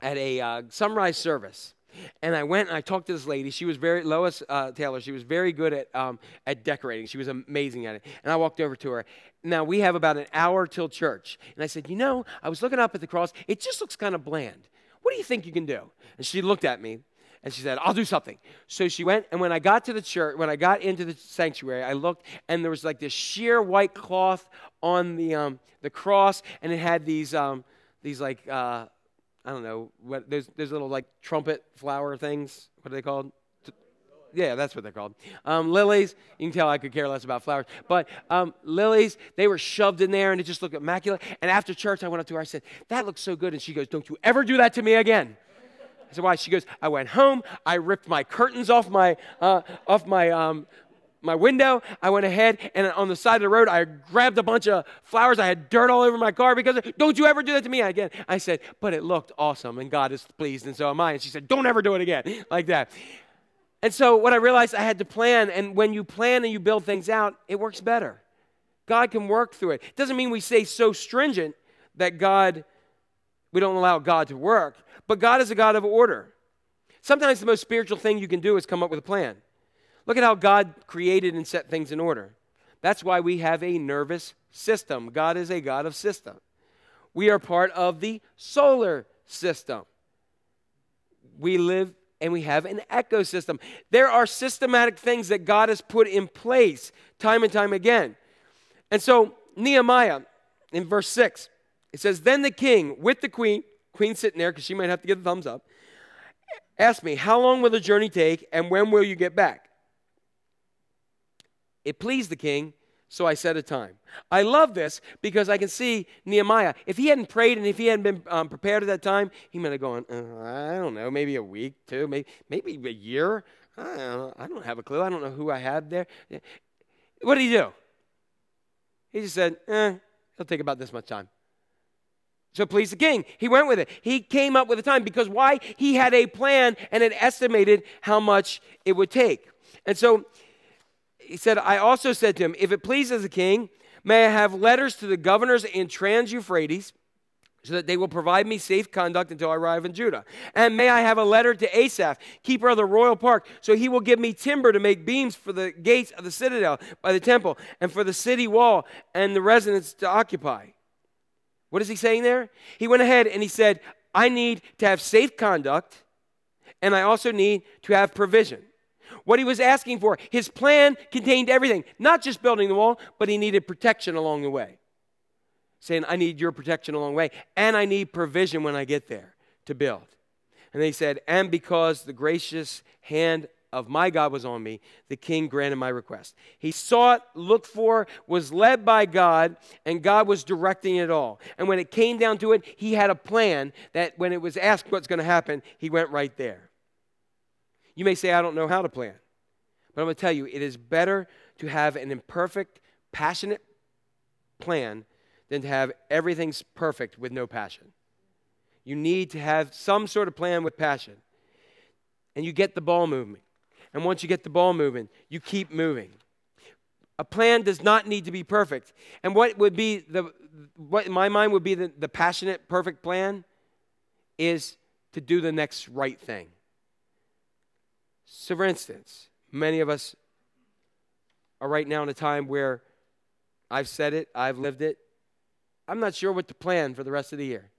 at a uh, sunrise service. And I went and I talked to this lady. She was very, Lois uh, Taylor, she was very good at, um, at decorating. She was amazing at it. And I walked over to her. Now, we have about an hour till church. And I said, You know, I was looking up at the cross. It just looks kind of bland. What do you think you can do? And she looked at me and she said, I'll do something. So she went, and when I got to the church, when I got into the sanctuary, I looked, and there was like this sheer white cloth on the, um, the cross, and it had these, um, these like, uh, I don't know, what, there's, there's little like trumpet flower things. What are they called? Yeah, that's what they're called. Um, lilies. You can tell I could care less about flowers. But um, lilies, they were shoved in there and it just looked immaculate. And after church, I went up to her. I said, That looks so good. And she goes, Don't you ever do that to me again. I said, Why? She goes, I went home. I ripped my curtains off my, uh, off my, um, my window. I went ahead and on the side of the road, I grabbed a bunch of flowers. I had dirt all over my car because don't you ever do that to me again. I said, but it looked awesome and God is pleased and so am I. And she said, don't ever do it again like that. And so what I realized I had to plan. And when you plan and you build things out, it works better. God can work through it. It Doesn't mean we stay so stringent that God, we don't allow God to work, but God is a God of order. Sometimes the most spiritual thing you can do is come up with a plan. Look at how God created and set things in order. That's why we have a nervous system. God is a God of system. We are part of the solar system. We live and we have an ecosystem. There are systematic things that God has put in place time and time again. And so, Nehemiah, in verse 6, it says, Then the king with the queen, queen sitting there because she might have to give the thumbs up, asked me, How long will the journey take and when will you get back? It pleased the king, so I set a time. I love this because I can see Nehemiah. If he hadn't prayed and if he hadn't been um, prepared at that time, he might have gone, uh, I don't know, maybe a week, two, maybe, maybe a year. I don't, know. I don't have a clue. I don't know who I have there. What did he do? He just said, eh, it'll take about this much time. So please the king. He went with it. He came up with a time because why? He had a plan and had estimated how much it would take. And so he said, I also said to him, If it pleases the king, may I have letters to the governors in Trans Euphrates so that they will provide me safe conduct until I arrive in Judah. And may I have a letter to Asaph, keeper of the royal park, so he will give me timber to make beams for the gates of the citadel by the temple, and for the city wall and the residents to occupy. What is he saying there? He went ahead and he said, I need to have safe conduct, and I also need to have provision. What he was asking for, his plan contained everything, not just building the wall, but he needed protection along the way saying, I need your protection along the way, and I need provision when I get there to build. And they said, And because the gracious hand of my God was on me, the king granted my request. He sought, looked for, was led by God, and God was directing it all. And when it came down to it, he had a plan that when it was asked what's going to happen, he went right there. You may say, I don't know how to plan. But I'm going to tell you, it is better to have an imperfect, passionate plan than to have everything's perfect with no passion. You need to have some sort of plan with passion. And you get the ball moving. And once you get the ball moving, you keep moving. A plan does not need to be perfect. And what would be the what in my mind would be the, the passionate, perfect plan is to do the next right thing. So for instance, many of us are right now in a time where I've said it, I've lived it, I'm not sure what to plan for the rest of the year.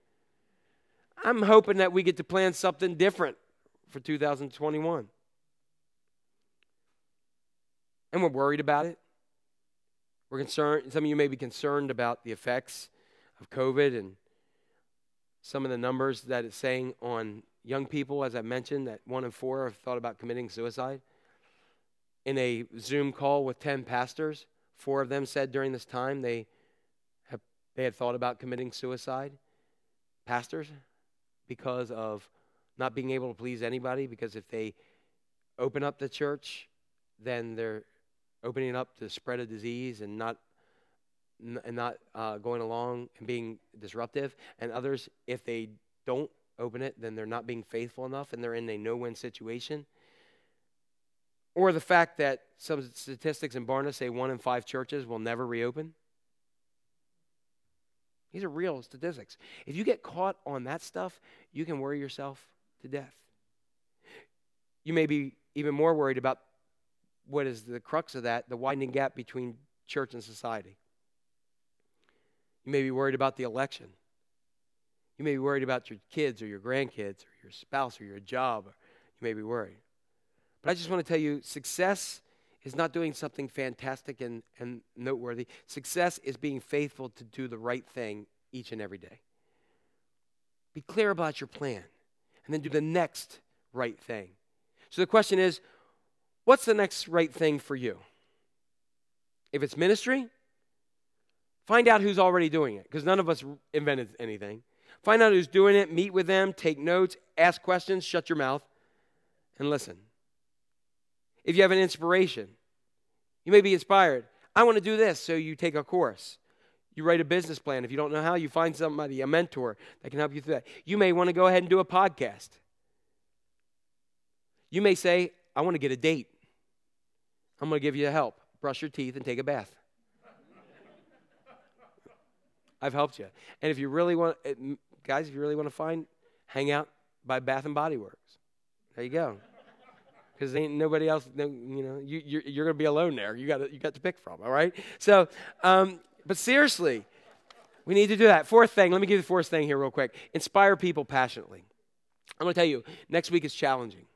I'm hoping that we get to plan something different for 2021. And we're worried about it. We're concerned, some of you may be concerned about the effects of COVID and some of the numbers that it's saying on young people, as I mentioned, that one in four have thought about committing suicide. In a Zoom call with 10 pastors, four of them said during this time they have, they had thought about committing suicide. Pastors, because of not being able to please anybody, because if they open up the church, then they're opening up to spread a disease and not and not uh, going along and being disruptive. And others, if they don't open it, then they're not being faithful enough and they're in a no-win situation. Or the fact that some statistics in Barna say one in five churches will never reopen. These are real statistics. If you get caught on that stuff, you can worry yourself to death. You may be even more worried about what is the crux of that the widening gap between church and society. You may be worried about the election. You may be worried about your kids or your grandkids or your spouse or your job. You may be worried. But I just want to tell you success is not doing something fantastic and, and noteworthy. Success is being faithful to do the right thing each and every day. Be clear about your plan and then do the next right thing. So the question is what's the next right thing for you? If it's ministry, find out who's already doing it because none of us invented anything. Find out who's doing it, meet with them, take notes, ask questions, shut your mouth, and listen. If you have an inspiration, you may be inspired. I want to do this, so you take a course. You write a business plan. If you don't know how, you find somebody, a mentor that can help you through that. You may want to go ahead and do a podcast. You may say, I want to get a date. I'm going to give you help. Brush your teeth and take a bath. I've helped you. And if you really want, guys, if you really want to find, hang out by Bath and Body Works. There you go because ain't nobody else. you know, you, you're, you're going to be alone there. You got you got to pick from. All right. So, um, but seriously, we need to do that. Fourth thing. Let me give you the fourth thing here, real quick. Inspire people passionately. I'm going to tell you. Next week is challenging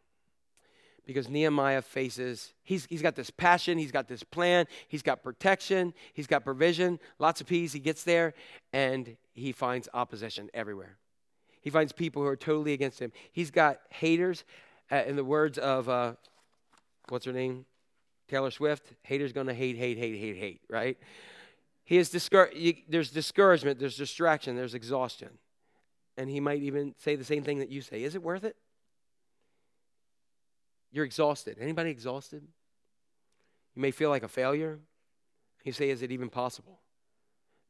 because Nehemiah faces. He's he's got this passion. He's got this plan. He's got protection. He's got provision. Lots of peace. He gets there, and he finds opposition everywhere. He finds people who are totally against him. He's got haters uh, in the words of uh, what's her name, Taylor Swift, haters gonna hate, hate, hate, hate, hate. Right? He is discour- There's discouragement. There's distraction. There's exhaustion, and he might even say the same thing that you say. Is it worth it? You're exhausted. Anybody exhausted? You may feel like a failure. You say, is it even possible?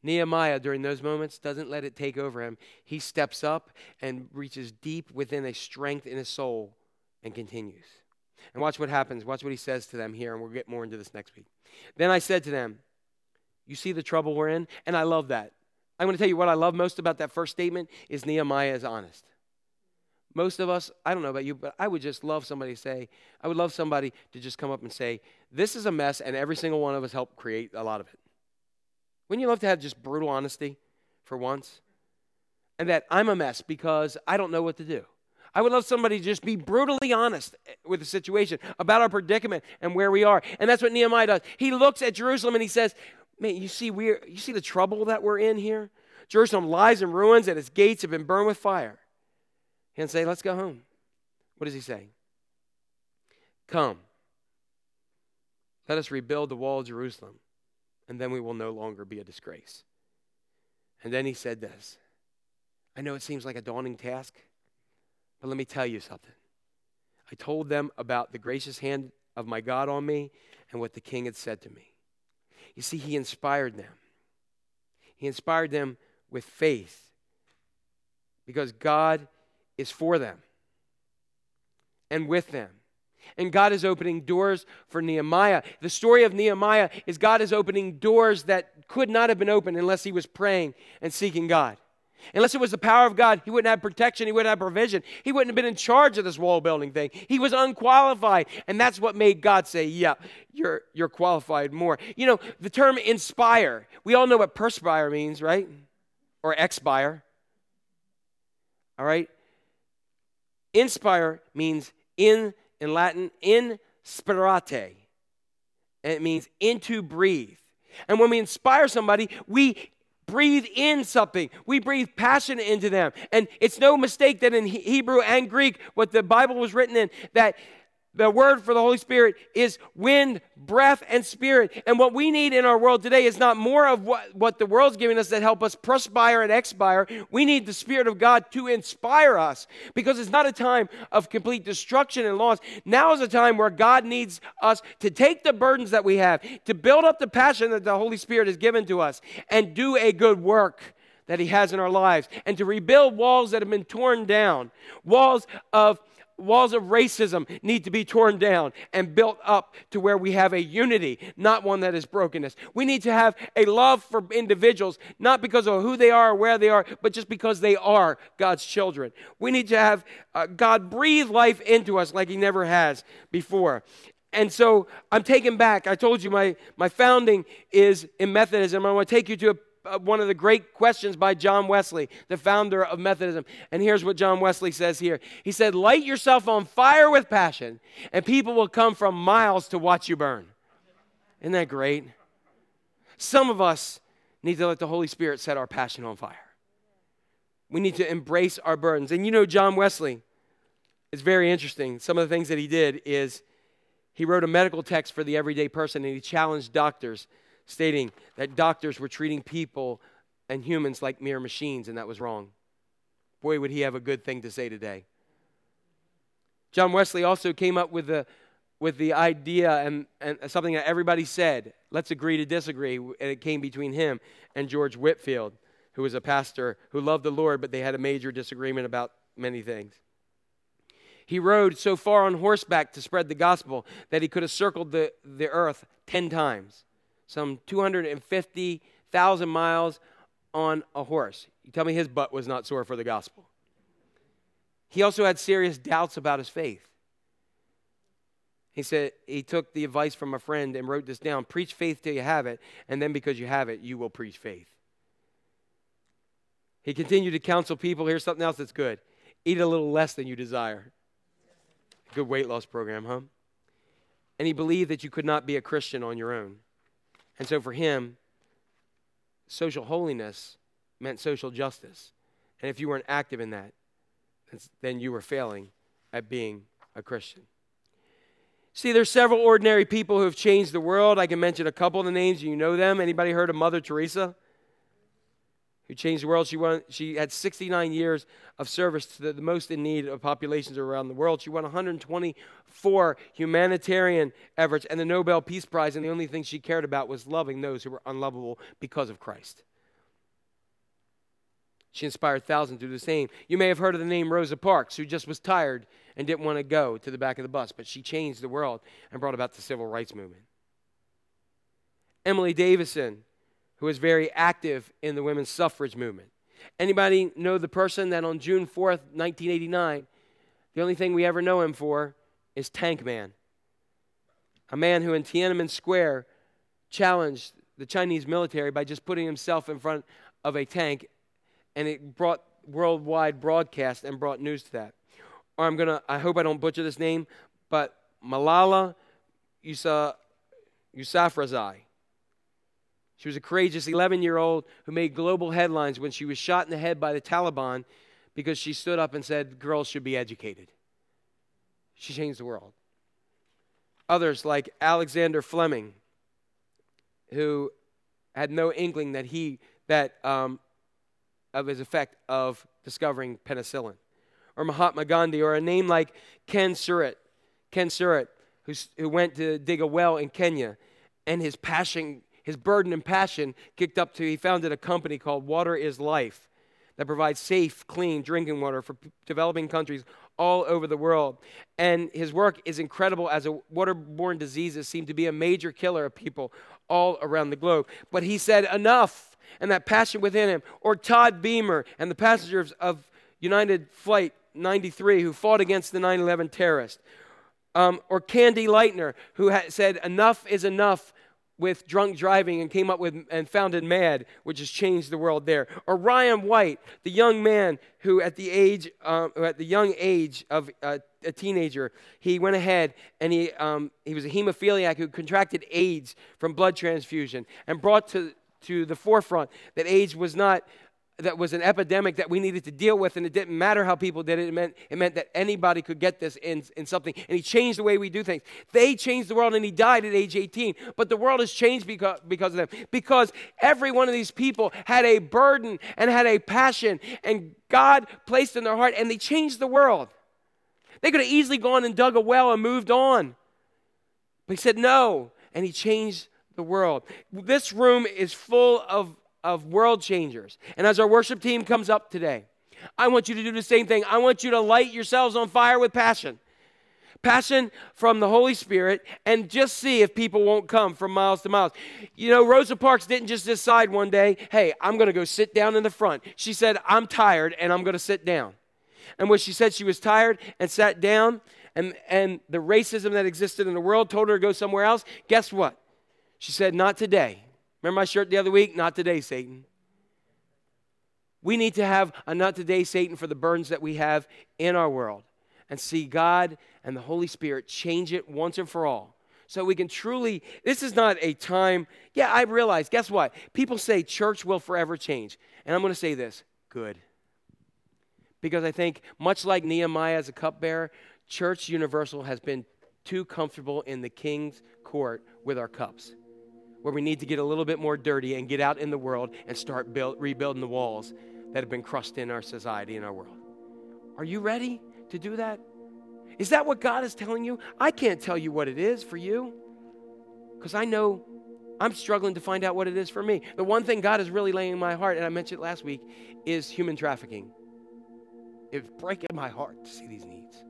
Nehemiah, during those moments, doesn't let it take over him. He steps up and reaches deep within a strength in his soul and continues. And watch what happens. Watch what he says to them here, and we'll get more into this next week. Then I said to them, You see the trouble we're in? And I love that. I'm going to tell you what I love most about that first statement is Nehemiah is honest. Most of us, I don't know about you, but I would just love somebody to say, I would love somebody to just come up and say, this is a mess, and every single one of us helped create a lot of it. Wouldn't you love to have just brutal honesty for once? And that I'm a mess because I don't know what to do. I would love somebody to just be brutally honest eh, with the situation about our predicament and where we are. And that's what Nehemiah does. He looks at Jerusalem and he says, Man, you see, we're, you see the trouble that we're in here? Jerusalem lies in ruins and its gates have been burned with fire. And say, Let's go home. What does he say? Come. Let us rebuild the wall of Jerusalem, and then we will no longer be a disgrace. And then he said this I know it seems like a daunting task, but let me tell you something. I told them about the gracious hand of my God on me and what the king had said to me. You see, he inspired them. He inspired them with faith because God is for them and with them. And God is opening doors for Nehemiah. The story of Nehemiah is God is opening doors that could not have been opened unless he was praying and seeking God. Unless it was the power of God, he wouldn't have protection, he wouldn't have provision. He wouldn't have been in charge of this wall building thing. He was unqualified. And that's what made God say, Yeah, you're, you're qualified more. You know, the term inspire, we all know what perspire means, right? Or expire. All right? Inspire means in, in Latin, inspirate. And it means into breathe. And when we inspire somebody, we breathe in something. We breathe passion into them. And it's no mistake that in Hebrew and Greek, what the Bible was written in, that the word for the Holy Spirit is wind, breath, and spirit. And what we need in our world today is not more of what, what the world's giving us that help us perspire and expire. We need the Spirit of God to inspire us because it's not a time of complete destruction and loss. Now is a time where God needs us to take the burdens that we have, to build up the passion that the Holy Spirit has given to us, and do a good work that He has in our lives, and to rebuild walls that have been torn down, walls of walls of racism need to be torn down and built up to where we have a unity, not one that is brokenness. We need to have a love for individuals, not because of who they are or where they are, but just because they are God's children. We need to have uh, God breathe life into us like He never has before. And so I'm taken back. I told you my, my founding is in Methodism. I want to take you to a Uh, one of the great questions by John Wesley, the founder of Methodism. And here's what John Wesley says here He said, Light yourself on fire with passion, and people will come from miles to watch you burn. Isn't that great? Some of us need to let the Holy Spirit set our passion on fire. We need to embrace our burdens. And you know, John Wesley, it's very interesting. Some of the things that he did is he wrote a medical text for the everyday person and he challenged doctors stating that doctors were treating people and humans like mere machines, and that was wrong. Boy, would he have a good thing to say today. John Wesley also came up with the, with the idea and, and something that everybody said let's agree to disagree. And it came between him and George Whitefield, who was a pastor who loved the Lord, but they had a major disagreement about many things. He rode so far on horseback to spread the gospel that he could have circled the, the earth 10 times some 250,000 miles on a horse. You tell me his butt was not sore for the gospel. He also had serious doubts about his faith. He said he took the advice from a friend and wrote this down preach faith till you have it, and then because you have it, you will preach faith. He continued to counsel people. Here's something else that's good eat a little less than you desire. Good weight loss program, huh? And he believed that you could not be a Christian on your own. And so for him, social holiness meant social justice. And if you weren't active in that, then you were failing at being a Christian. See, there's several ordinary people who have changed the world. I can mention a couple of the names. You know them. Anybody heard of Mother Teresa? Who changed the world. She, won, she had 69 years of service to the, the most in need of populations around the world. She won 124 humanitarian efforts and the Nobel Peace Prize, and the only thing she cared about was loving those who were unlovable because of Christ. She inspired thousands to do the same. You may have heard of the name Rosa Parks, who just was tired and didn't want to go to the back of the bus, but she changed the world and brought about the civil rights movement. Emily Davison, who was very active in the women's suffrage movement. Anybody know the person that on June 4th, 1989, the only thing we ever know him for is Tank Man? A man who in Tiananmen Square challenged the Chinese military by just putting himself in front of a tank, and it brought worldwide broadcast and brought news to that. Or I'm gonna, I hope I don't butcher this name, but Malala Yousafzai. She was a courageous 11 year old who made global headlines when she was shot in the head by the Taliban because she stood up and said girls should be educated. She changed the world. Others, like Alexander Fleming, who had no inkling that he that um, of his effect of discovering penicillin, or Mahatma Gandhi, or a name like Ken Surritte, Ken Surritte, who went to dig a well in Kenya, and his passion, his burden and passion kicked up to he founded a company called Water is Life that provides safe, clean drinking water for p- developing countries all over the world. And his work is incredible as a waterborne diseases seem to be a major killer of people all around the globe. But he said, enough, and that passion within him. Or Todd Beamer and the passengers of United Flight 93 who fought against the 9 11 terrorists. Um, or Candy Lightner, who ha- said, enough is enough with drunk driving and came up with and founded MADD, which has changed the world there. Or Ryan White, the young man who, at the age, um, at the young age of uh, a teenager, he went ahead and he um, he was a hemophiliac who contracted AIDS from blood transfusion and brought to to the forefront that AIDS was not that was an epidemic that we needed to deal with, and it didn't matter how people did it. It meant, it meant that anybody could get this in, in something. And he changed the way we do things. They changed the world, and he died at age 18. But the world has changed because, because of them. Because every one of these people had a burden and had a passion, and God placed in their heart, and they changed the world. They could have easily gone and dug a well and moved on. But he said no, and he changed the world. This room is full of of world changers. And as our worship team comes up today, I want you to do the same thing. I want you to light yourselves on fire with passion. Passion from the Holy Spirit, and just see if people won't come from miles to miles. You know, Rosa Parks didn't just decide one day, hey, I'm going to go sit down in the front. She said, I'm tired and I'm going to sit down. And when she said she was tired and sat down, and, and the racism that existed in the world told her to go somewhere else, guess what? She said, Not today. Remember my shirt the other week? Not today, Satan. We need to have a not today, Satan, for the burdens that we have in our world and see God and the Holy Spirit change it once and for all. So we can truly, this is not a time, yeah, I realize, guess what? People say church will forever change. And I'm going to say this good. Because I think, much like Nehemiah as a cupbearer, Church Universal has been too comfortable in the king's court with our cups where we need to get a little bit more dirty and get out in the world and start build, rebuilding the walls that have been crushed in our society and our world. Are you ready to do that? Is that what God is telling you? I can't tell you what it is for you because I know I'm struggling to find out what it is for me. The one thing God is really laying in my heart, and I mentioned last week, is human trafficking. It's breaking my heart to see these needs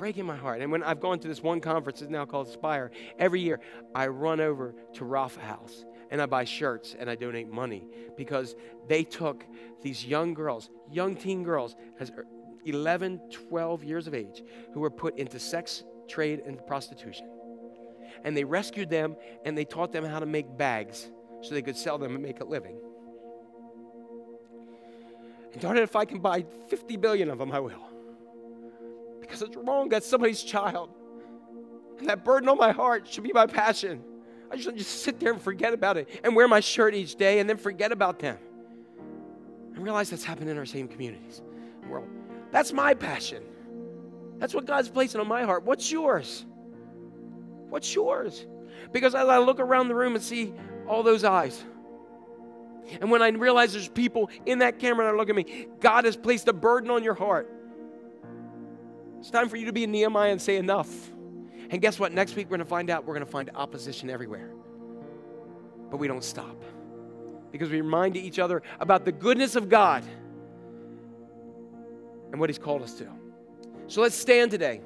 breaking my heart. And when I've gone to this one conference, it's now called Aspire, every year I run over to Rapha House and I buy shirts and I donate money because they took these young girls, young teen girls, as er, 11, 12 years of age, who were put into sex trade and prostitution. And they rescued them and they taught them how to make bags so they could sell them and make a living. And darn it, if I can buy 50 billion of them, I will because it's wrong. That's somebody's child. And that burden on my heart should be my passion. I just just sit there and forget about it and wear my shirt each day and then forget about them. And realize that's happening in our same communities. World. That's my passion. That's what God's placing on my heart. What's yours? What's yours? Because as I look around the room and see all those eyes, and when I realize there's people in that camera that are looking at me, God has placed a burden on your heart. It's time for you to be a Nehemiah and say enough. And guess what? Next week we're going to find out we're going to find opposition everywhere. But we don't stop because we remind each other about the goodness of God and what He's called us to. So let's stand today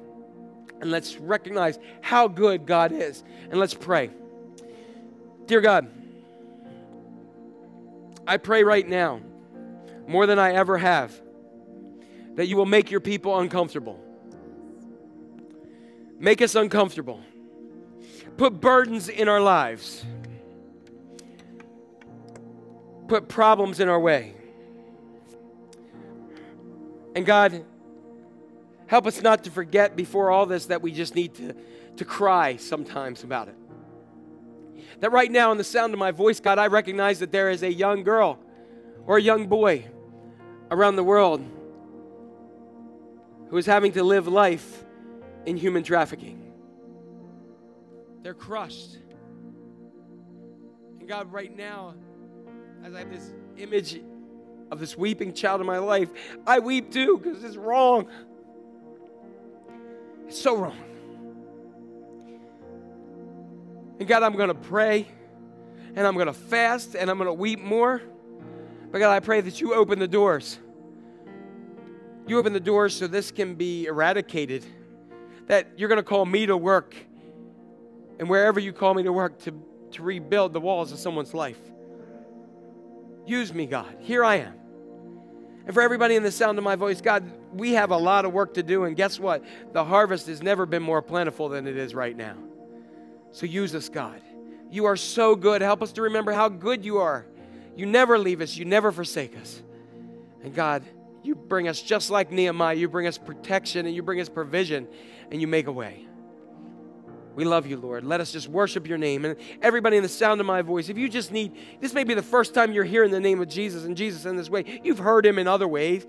and let's recognize how good God is. And let's pray. Dear God, I pray right now, more than I ever have, that you will make your people uncomfortable. Make us uncomfortable. Put burdens in our lives. Put problems in our way. And God, help us not to forget before all this that we just need to, to cry sometimes about it. That right now, in the sound of my voice, God, I recognize that there is a young girl or a young boy around the world who is having to live life in human trafficking. They're crushed. And God, right now, as I have this image of this weeping child in my life, I weep too because it's wrong. It's so wrong. And God, I'm going to pray and I'm going to fast and I'm going to weep more. But God, I pray that you open the doors. You open the doors so this can be eradicated. That you're going to call me to work. And wherever you call me to work, to, to rebuild the walls of someone's life. Use me, God. Here I am. And for everybody in the sound of my voice, God, we have a lot of work to do. And guess what? The harvest has never been more plentiful than it is right now. So use us, God. You are so good. Help us to remember how good you are. You never leave us, you never forsake us. And God, you bring us just like Nehemiah. You bring us protection and you bring us provision and you make a way. We love you, Lord. Let us just worship your name. And everybody in the sound of my voice, if you just need, this may be the first time you're hearing the name of Jesus and Jesus in this way. You've heard him in other ways,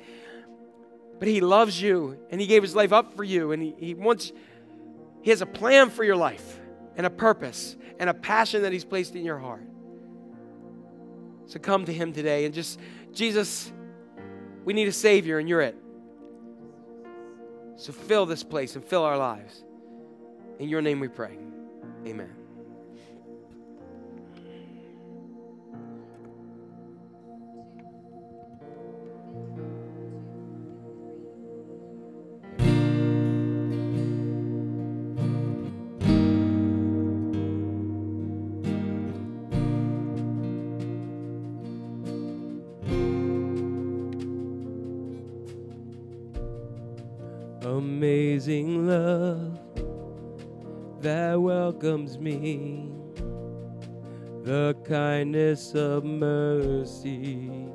but he loves you and he gave his life up for you and he, he wants, he has a plan for your life and a purpose and a passion that he's placed in your heart. So come to him today and just, Jesus, we need a Savior and you're it. So fill this place and fill our lives. In your name we pray. Amen. Welcomes me, the kindness of mercy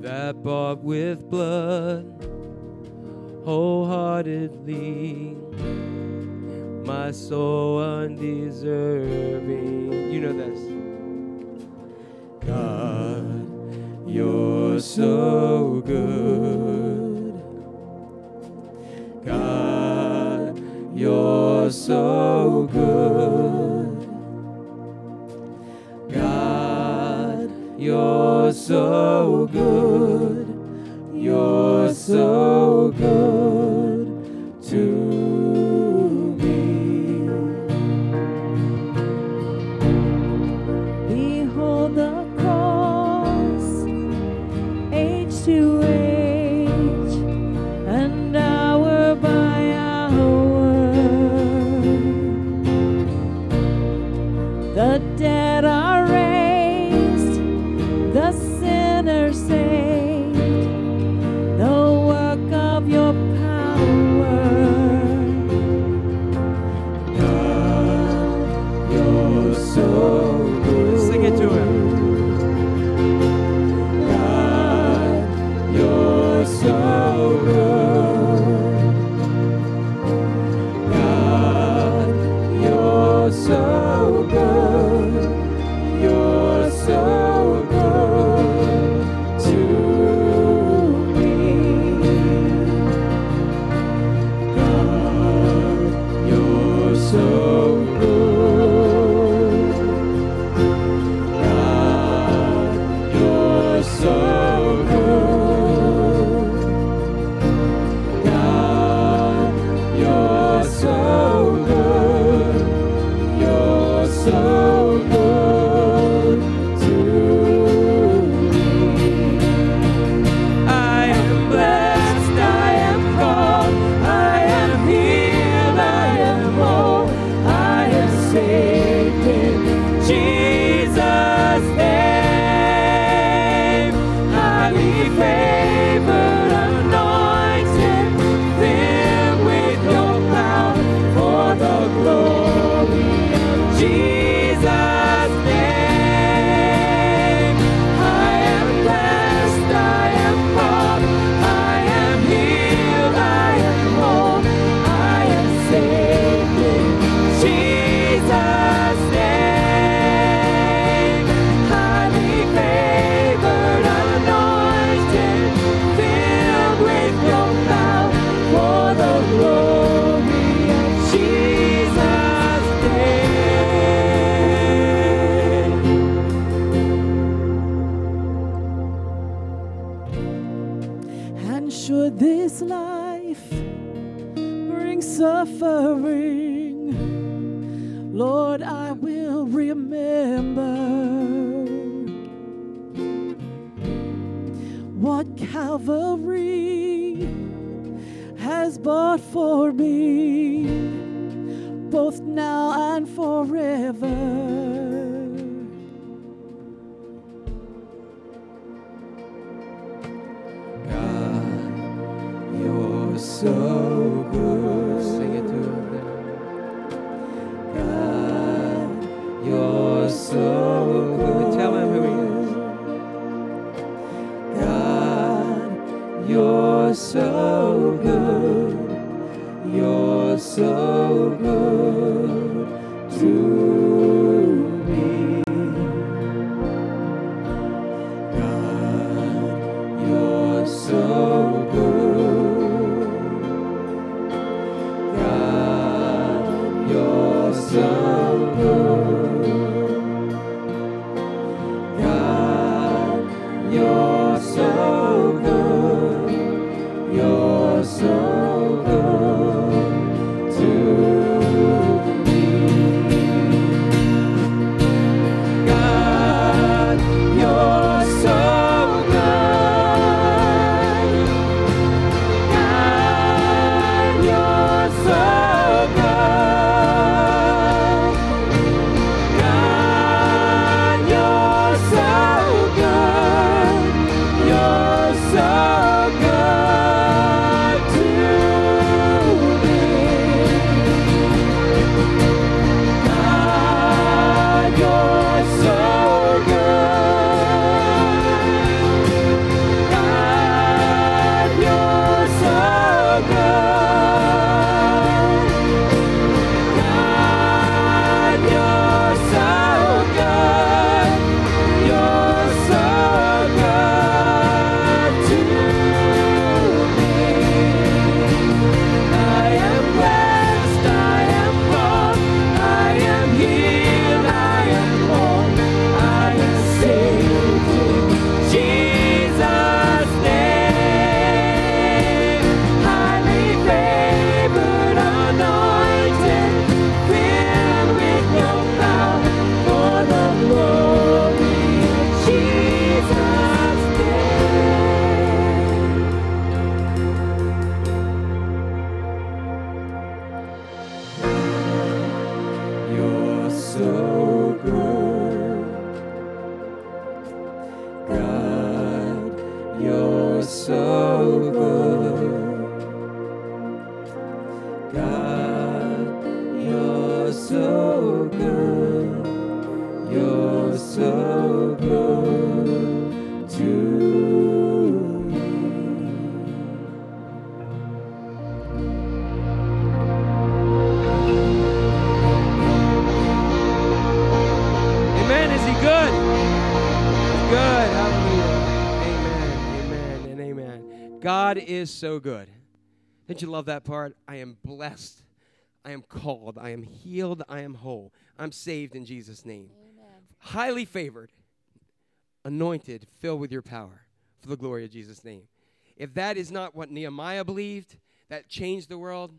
that bought with blood wholeheartedly my soul undeserving. You know this. God, you're so good. So good. God, you're so good. You're so
Calvary has bought for me, both now and forever. So
so good. Didn't you love that part? I am blessed. I am called. I am healed. I am whole. I'm saved in Jesus' name. Highly favored, anointed, filled with your power for the glory of Jesus' name. If that is not what Nehemiah believed, that changed the world,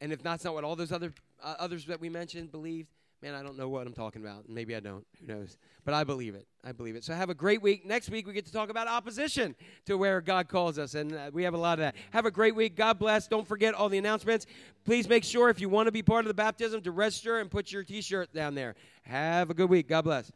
and if that's not what all those other uh, others that we mentioned believed, man, I don't know what I'm talking about. Maybe I don't. Who knows? But I believe it. I believe it. So have a great week. Next week we get to talk about opposition to where God calls us, and uh, we have a lot of that. Have a great week. God bless. Don't forget all the announcements. Please make sure if you want to be part of the baptism to register and put your T-shirt down there. Have a good week. God bless.